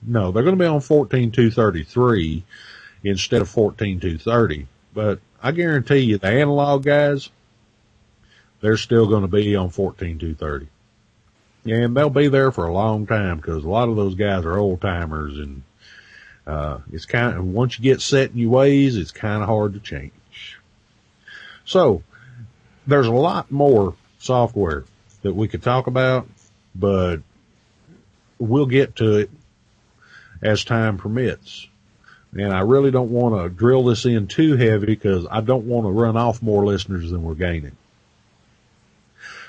no, they're going to be on 14233 instead of 14230. But I guarantee you the analog guys, they're still going to be on 14230. And they'll be there for a long time because a lot of those guys are old timers and, uh, it's kind of, once you get set in your ways, it's kind of hard to change. So there's a lot more software that we could talk about, but we'll get to it as time permits. And I really don't want to drill this in too heavy because I don't want to run off more listeners than we're gaining.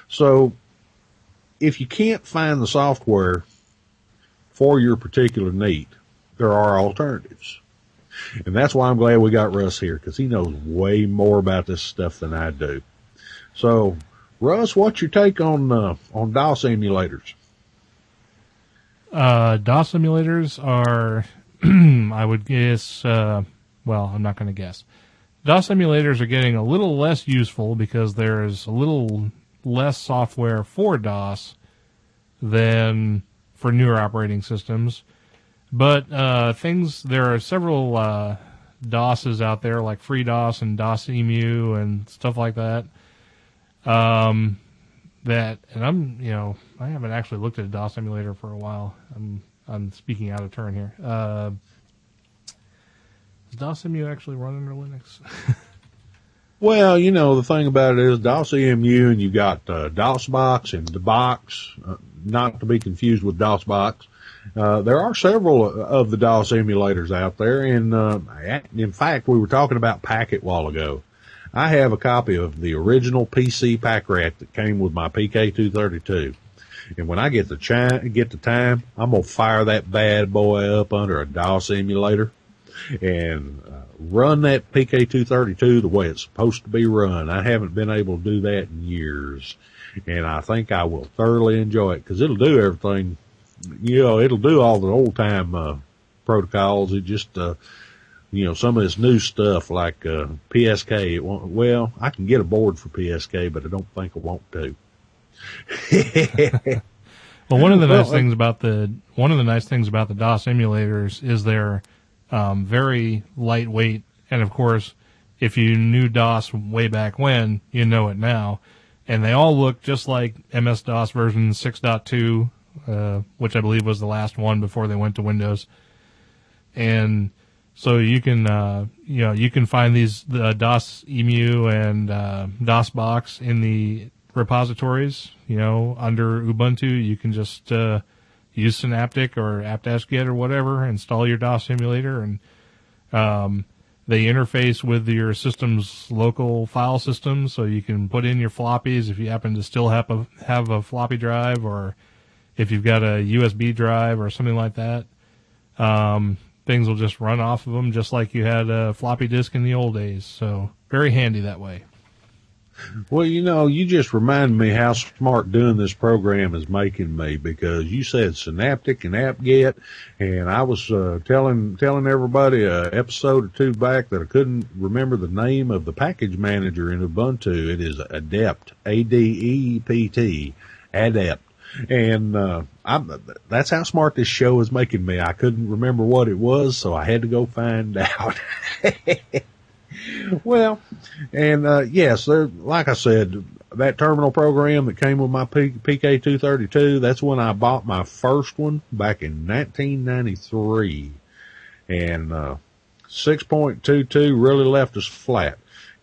So if you can't find the software for your particular need, there are alternatives. And that's why I'm glad we got Russ here because he knows way more about this stuff than I do. So Russ, what's your take on uh, on DOS emulators? Uh, DOS emulators are, I would guess, uh, well, I'm not going to guess. DOS emulators are getting a little less useful because there's a little less software for DOS than for newer operating systems. But uh, things, there are several uh, DOSs out there like FreeDOS and DOSEMU and stuff like that um, that, and I'm, you know, I haven't actually looked at a DOS emulator for a while. I'm, I'm speaking out of turn here. Uh, does DOSEMU actually run under Linux? well, you know, the thing about it is DOSEMU and you've got uh, DOSBox and the Bochs, uh, not to be confused with DOSBox. Uh, there are several of the DOS emulators out there, and uh, in fact, we were talking about Packet while ago. I have a copy of the original PC Pakratt that came with my PK232. And when I get the chi- get the time, I'm gonna fire that bad boy up under a DOS emulator and uh, run that PK232 the way it's supposed to be run. I haven't been able to do that in years, and I think I will thoroughly enjoy it because it'll do everything. You know, it'll do all the old time uh, protocols. It just uh, you know, some of this new stuff like uh, PSK. It won't, well, I can get a board for PSK, but I don't think I want to. well, one of the well, nice things about the one of the nice things about the DOS emulators is they're um, very lightweight, and of course, if you knew DOS way back when, you know it now. And they all look just like MS DOS version 6.2, uh, which I believe was the last one before they went to Windows. And so you can, uh, you know, you can find these the DOSEMU and uh, DOSBox in the repositories. You know, under Ubuntu, you can just uh, use Synaptic or apt-get or whatever, install your DOS emulator, and um, they interface with your system's local file system, so you can put in your floppies if you happen to still have a have a floppy drive, or if you've got a USB drive or something like that. Um, things will just run off of them just like you had a floppy disk in the old days. So very handy that way. Well, you know, you just remind me how smart doing this program is making me because you said Synaptic and apt-get, and I was uh, telling telling everybody a episode or two back that I couldn't remember the name of the package manager in Ubuntu. It is Adept, A D E P T, Adept. And, uh, that's how smart this show is making me. I couldn't remember what it was, so I had to go find out. well, and, uh, yes, like I said, that terminal program that came with my P- PK232, that's when I bought my first one back in 1993. And, uh, 6.22 really left us flat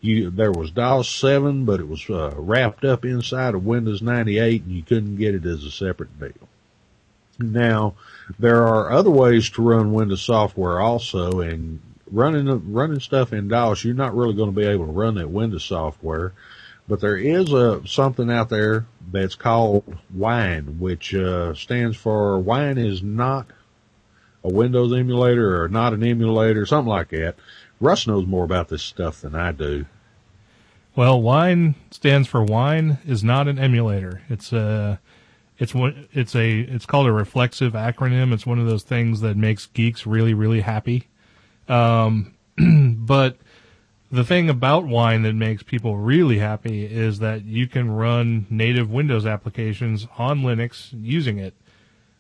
you there was DOS 7, but it was uh, wrapped up inside of Windows 98, and you couldn't get it as a separate deal. Now, there are other ways to run Windows software also, and running running stuff in DOS, you're not really going to be able to run that Windows software. But there is a something out there that's called Wine, which uh, stands for Wine is not a Windows emulator or not an emulator, something like that. Russ knows more about this stuff than I do. Well, wine stands for wine is not an emulator. It's a it's one it's a it's called a reflexive acronym. It's one of those things that makes geeks really really happy. Um, but the thing about wine that makes people really happy is that you can run native Windows applications on Linux using it.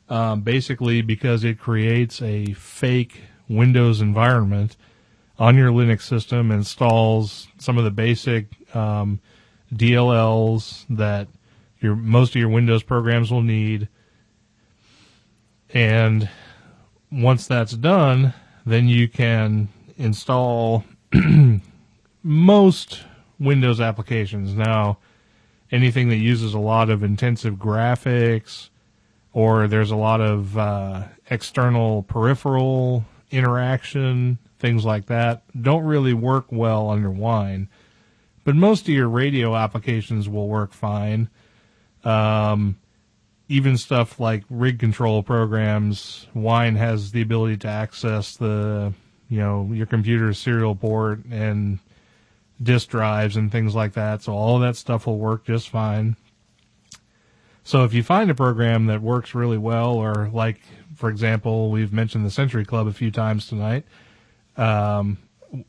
Um, basically because it creates a fake Windows environment on your Linux system, installs some of the basic um, DLLs that your most of your Windows programs will need. And once that's done, then you can install most Windows applications. Now, anything that uses a lot of intensive graphics or there's a lot of uh, external peripheral interaction, things like that, don't really work well under Wine but most of your radio applications will work fine. Um, even stuff like rig control programs, Wine has the ability to access the, you know, your computer's serial port and disk drives and things like that. So all that stuff will work just fine. So if you find a program that works really well, or like, for example, we've mentioned the Century Club a few times tonight. Um,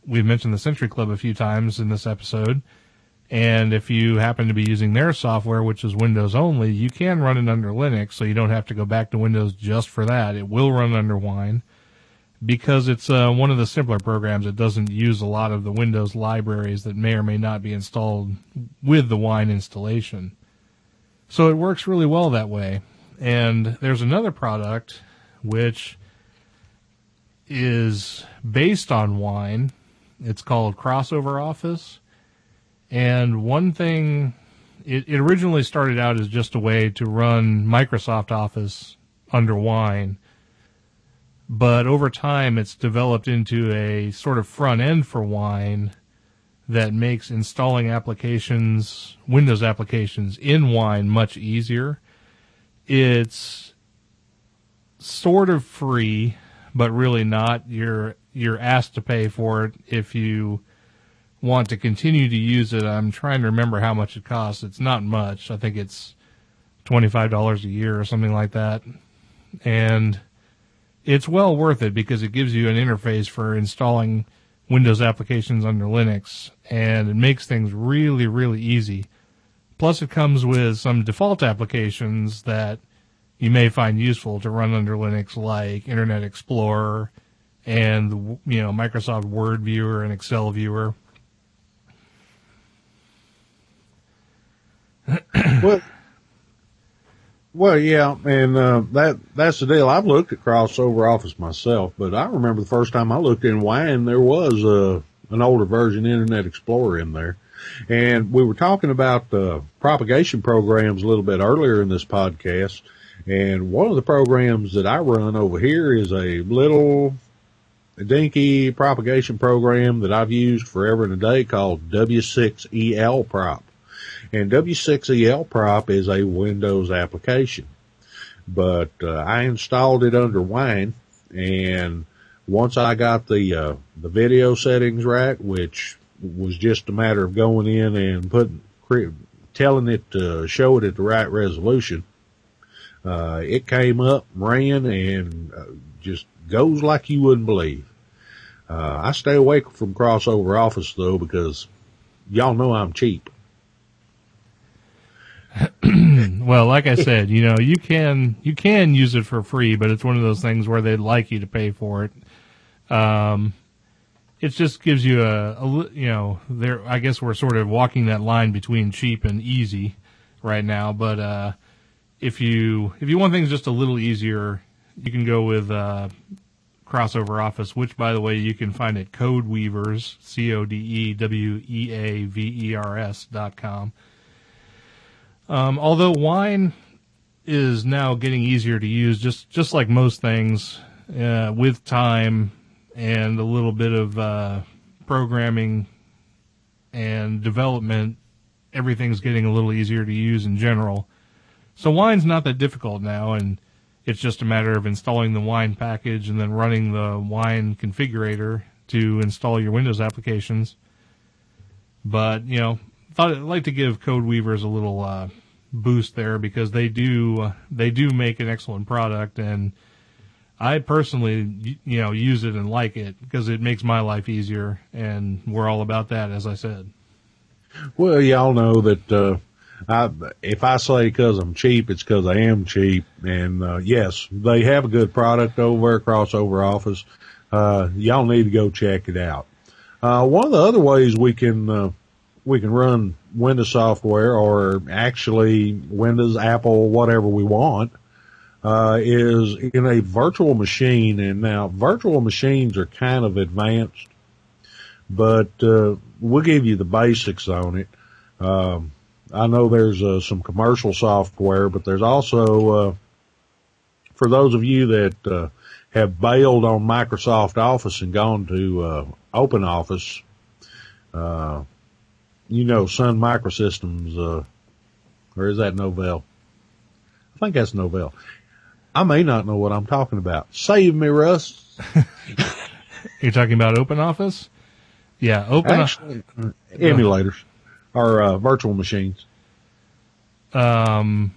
we've mentioned the Century Club a few times in this episode. And if you happen to be using their software, which is Windows only, you can run it under Linux, so you don't have to go back to Windows just for that. It will run under Wine because it's uh, one of the simpler programs. It doesn't use a lot of the Windows libraries that may or may not be installed with the Wine installation. So it works really well that way. And there's another product which is based on Wine. It's called Crossover Office. And one thing, it, it originally started out as just a way to run Microsoft Office under Wine. But over time, it's developed into a sort of front end for Wine that makes installing applications, Windows applications in Wine much easier. it's sort of free, but really not. You're you're asked to pay for it if you want to continue to use it. I'm trying to remember how much it costs. It's not much. I think it's twenty five dollars a year or something like that, and it's well worth it because it gives you an interface for installing Windows applications under Linux, and it makes things really really easy. Plus, it comes with some default applications that you may find useful to run under Linux, like Internet Explorer and you know Microsoft Word Viewer and Excel Viewer. well, well, yeah, and uh, that that's the deal. I've looked at crossover Office myself, but I remember the first time I looked in Wine, there was uh, an older version Internet Explorer in there, and we were talking about the propagation programs a little bit earlier in this podcast. And one of the programs that I run over here is a little dinky propagation program that I've used forever and a day called W6EL Prop. And W6EL Prop is a Windows application. But uh, I installed it under Wine and once I got the uh, the video settings right, which was just a matter of going in and putting telling it to show it at the right resolution, uh, it came up, ran, and uh, just goes like you wouldn't believe. Uh, I stay away from crossover office though because y'all know I'm cheap. well, like I said, you know, you can you can use it for free, but it's one of those things where they'd like you to pay for it. Um, it just gives you a, a you know, there. I guess we're sort of walking that line between cheap and easy right now, but uh, if you if you want things just a little easier, you can go with uh, crossover office, which by the way you can find at Code Weavers, C O D E W E A V E R S dot com. Um, although wine is now getting easier to use, just just like most things, uh, with time and a little bit of uh, programming and development, everything's getting a little easier to use in general. So wine's not that difficult now, and it's just a matter of installing the wine package and then running the wine configurator to install your Windows applications. But you know, thought I'd like to give Code Weavers a little uh, boost there because they do uh, they do make an excellent product, and I personally you know use it and like it because it makes my life easier, and we're all about that, as I said. Well, y'all know that uh, I, if I say because I'm cheap, it's because I am cheap. And uh, yes, they have a good product over at Crossover Office. Uh, y'all need to go check it out. Uh, one of the other ways we can uh, we can run Windows software, or actually Windows, Apple, whatever we want, uh, is in a virtual machine. And now virtual machines are kind of advanced, but uh, we'll give you the basics on it. Um, I know there's uh, some commercial software, but there's also, uh, for those of you that uh, have bailed on Microsoft Office and gone to uh, Open Office, uh, you know Sun Microsystems, uh, or is that Novell? I think that's Novell. I may not know what I'm talking about. Save me, Russ. You're talking about Open Office? Yeah, Open Actually, emulators or uh, virtual machines. Um,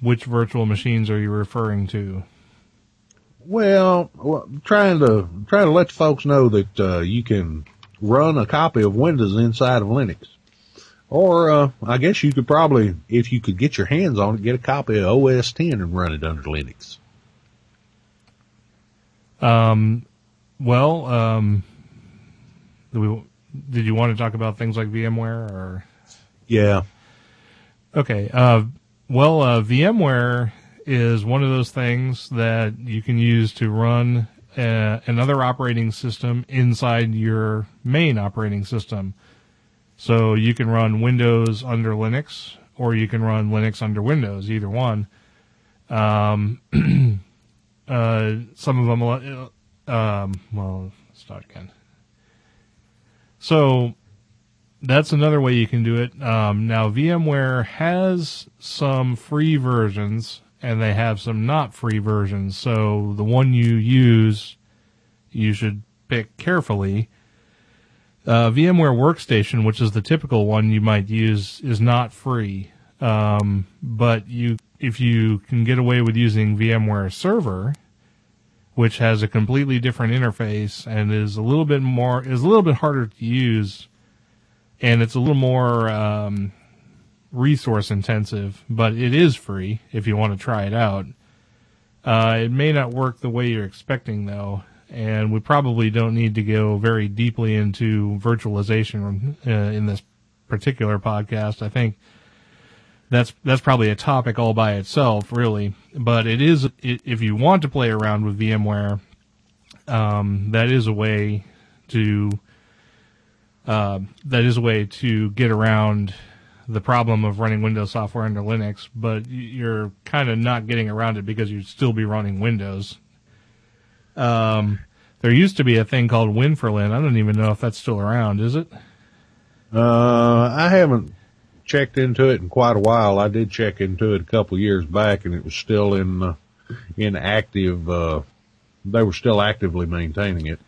which virtual machines are you referring to? Well, well trying to trying to let folks know that uh, you can run a copy of Windows inside of Linux, or uh, I guess you could probably, if you could get your hands on it, get a copy of OS 10 and run it under Linux. Um, well, um, we did you want to talk about things like VMware or? Yeah. Okay. Uh, well, uh, VMware is one of those things that you can use to run uh, another operating system inside your main operating system. So you can run Windows under Linux, or you can run Linux under Windows, either one. Um, uh, some of them, uh, um, well, start again. So that's another way you can do it. Um, now VMware has some free versions and they have some not free versions. So the one you use, you should pick carefully. Uh, VMware Workstation, which is the typical one you might use, is not free. Um, but you, if you can get away with using VMware Server, which has a completely different interface and is a little bit more, is a little bit harder to use, and it's a little more um, resource intensive, but it is free if you want to try it out. Uh, it may not work the way you're expecting though, and we probably don't need to go very deeply into virtualization uh, in this particular podcast. I think that's that's probably a topic all by itself, really. But it is it, if you want to play around with VMware, um, that is a way to uh, that is a way to get around the problem of running Windows software under Linux, but you're kind of not getting around it because you'd still be running Windows. Um, there used to be a thing called Win4Lin. I don't even know if that's still around. Is it? Uh, I haven't checked into it in quite a while. I did check into it a couple years back, and it was still in uh, in active. Uh, they were still actively maintaining it.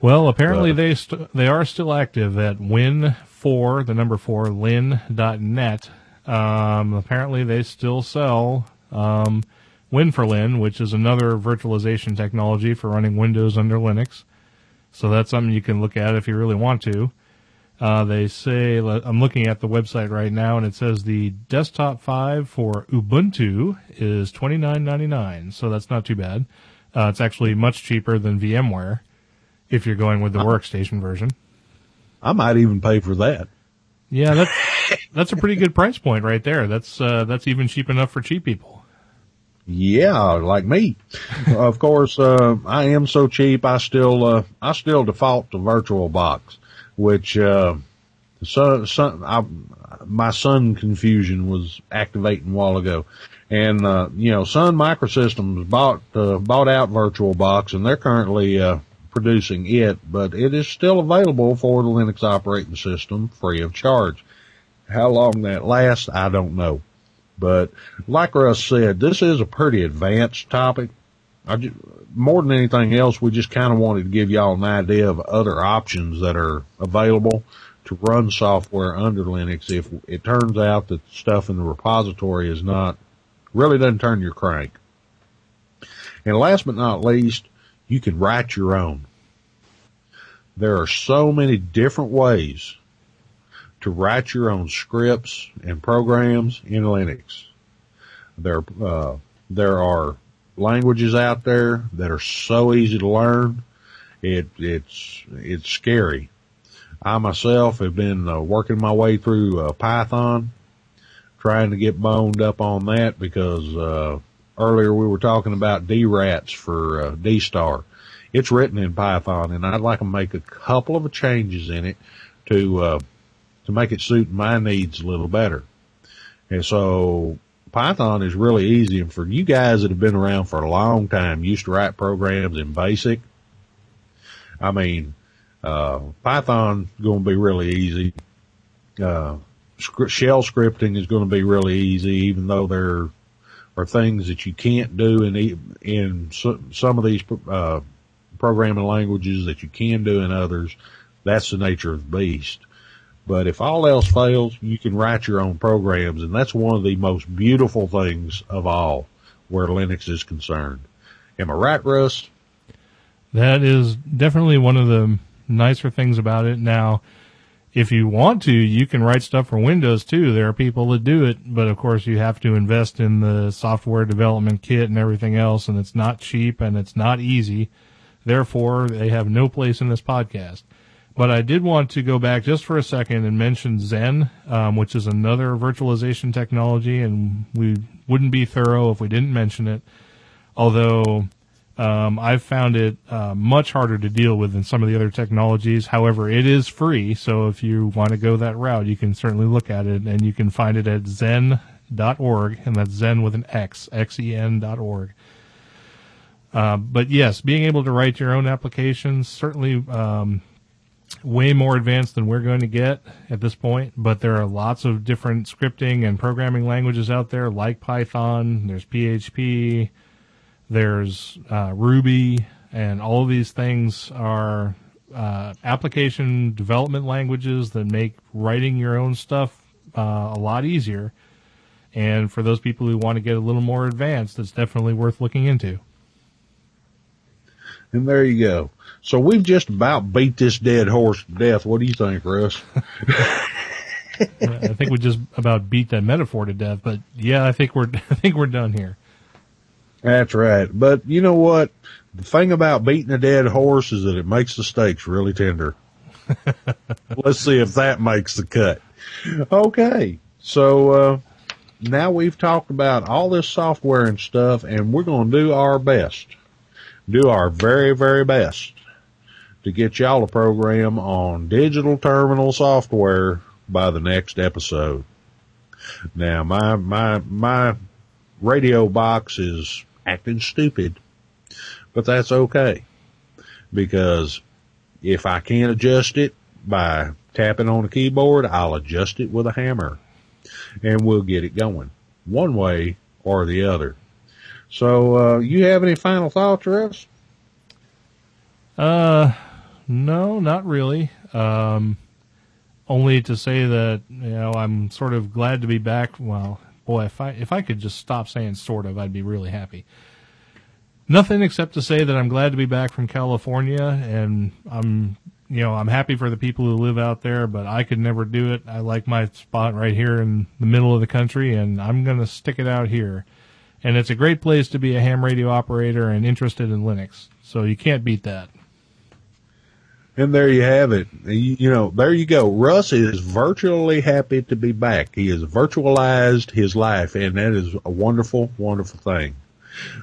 Well, apparently they st- they are still active at Win four, the number four, lin.net. Um, apparently they still sell um, Win4Lin, which is another virtualization technology for running Windows under Linux. So that's something you can look at if you really want to. Uh, they say I'm looking at the website right now, and it says the desktop five for Ubuntu is twenty nine ninety nine. So that's not too bad. Uh, it's actually much cheaper than VMware if you're going with the workstation version. I might even pay for that. Yeah, that's that's a pretty good price point right there. That's uh, that's even cheap enough for cheap people. Yeah, like me. of course, uh, I am so cheap. I still uh, I still default to VirtualBox, which uh, so, so I, my Sun confusion was activating a while ago, and uh, you know Sun Microsystems bought uh, bought out VirtualBox, and they're currently uh, producing it, but it is still available for the Linux operating system free of charge. How long that lasts, I don't know. But like Russ said, this is a pretty advanced topic. Just, more than anything else, we just kind of wanted to give y'all an idea of other options that are available to run software under Linux if it turns out that stuff in the repository is not, really doesn't turn your crank. And last but not least, you can write your own. There are so many different ways to write your own scripts and programs in Linux. There, uh, there are languages out there that are so easy to learn. It, it's, it's scary. I myself have been uh, working my way through uh, Python, trying to get boned up on that because, uh, earlier we were talking about D-RATS for uh, DStar. It's written in Python, and I'd like to make a couple of changes in it to uh, to make it suit my needs a little better. And so Python is really easy, and for you guys that have been around for a long time, used to write programs in BASIC. I mean, uh, Python going to be really easy. Uh, shell scripting is going to be really easy, even though there are things that you can't do in in some of these uh, programming languages that you can do in others. That's the nature of the beast. But if all else fails, you can write your own programs, and that's one of the most beautiful things of all where Linux is concerned. Am I right, Russ? That is definitely one of the nicer things about it. Now, if you want to, you can write stuff for Windows too. There are people that do it, but of course you have to invest in the software development kit and everything else, and it's not cheap and it's not easy. Therefore, they have no place in this podcast. But I did want to go back just for a second and mention Xen, um, which is another virtualization technology, and we wouldn't be thorough if we didn't mention it. Although um, I've found it uh, much harder to deal with than some of the other technologies. However, it is free, so if you want to go that route, you can certainly look at it, and you can find it at xen.org, and that's Xen with an X, X-E-N dot org. Uh, but yes, being able to write your own applications certainly um, way more advanced than we're going to get at this point, but there are lots of different scripting and programming languages out there like Python, there's PHP, there's uh, Ruby, and all of these things are uh, application development languages that make writing your own stuff uh, a lot easier. And for those people who want to get a little more advanced, it's definitely worth looking into. And there you go. So we've just about beat this dead horse to death. What do you think, Russ? I think we just about beat that metaphor to death, but yeah, I think we're I think we're done here. That's right. But you know what? The thing about beating a dead horse is that it makes the steaks really tender. Let's see if that makes the cut. Okay. So uh, now we've talked about all this software and stuff, and we're going to do our best, do our very, very best to get y'all a program on digital terminal software by the next episode. Now, my, my, my radio box is acting stupid, but that's okay because if I can't adjust it by tapping on the keyboard, I'll adjust it with a hammer and we'll get it going one way or the other. So, uh, you have any final thoughts, Russ? Uh, no, not really. Um, only to say that you know I'm sort of glad to be back. Well, boy, if I if I could just stop saying sort of, I'd be really happy. Nothing except to say that I'm glad to be back from California, and I'm you know I'm happy for the people who live out there, but I could never do it. I like my spot right here in the middle of the country, and I'm gonna stick it out here. And it's a great place to be a ham radio operator and interested in Linux, so you can't beat that. And there you have it. You, you, know, there you go. Russ is virtually happy to be back. He has virtualized his life, and that is a wonderful, wonderful thing.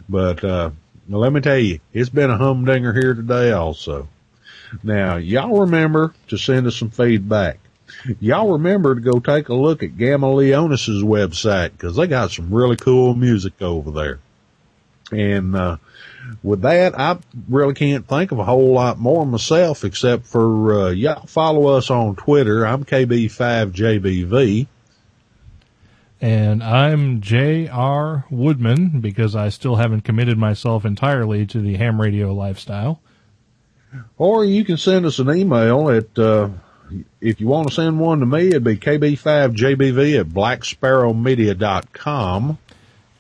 But uh, let me tell you, it's been a humdinger here today also. Now, y'all remember to send us some feedback. Y'all remember to go take a look at Gamma Leonis's website because they got some really cool music over there. And uh, with that, I really can't think of a whole lot more myself except for uh, y'all follow us on Twitter. I'm KB5JBV. And I'm J.R. Woodman because I still haven't committed myself entirely to the ham radio lifestyle. Or you can send us an email at, uh, if you want to send one to me, it'd be KB5JBV at blacksparrowmedia.com.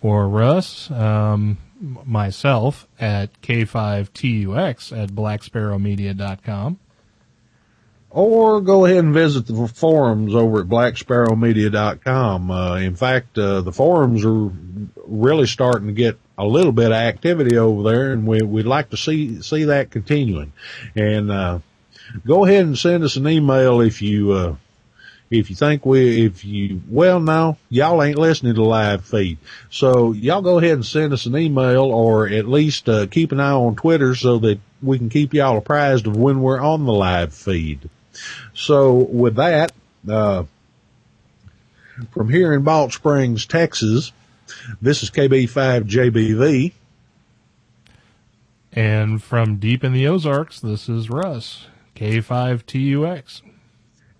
Or Russ, um, myself at K5TUX at blacksparrowmedia.com. Or go ahead and visit the forums over at blacksparrowmedia.com. Uh, in fact, uh, the forums are really starting to get a little bit of activity over there and we, would like to see, see that continuing. And, uh, go ahead and send us an email if you, uh, if you think we, if you, well, no, y'all ain't listening to live feed. So y'all go ahead and send us an email or at least, uh, keep an eye on Twitter so that we can keep y'all apprised of when we're on the live feed. So with that, uh, from here in Balch Springs, Texas, this is KB5JBV. And from deep in the Ozarks, this is Russ, K5TUX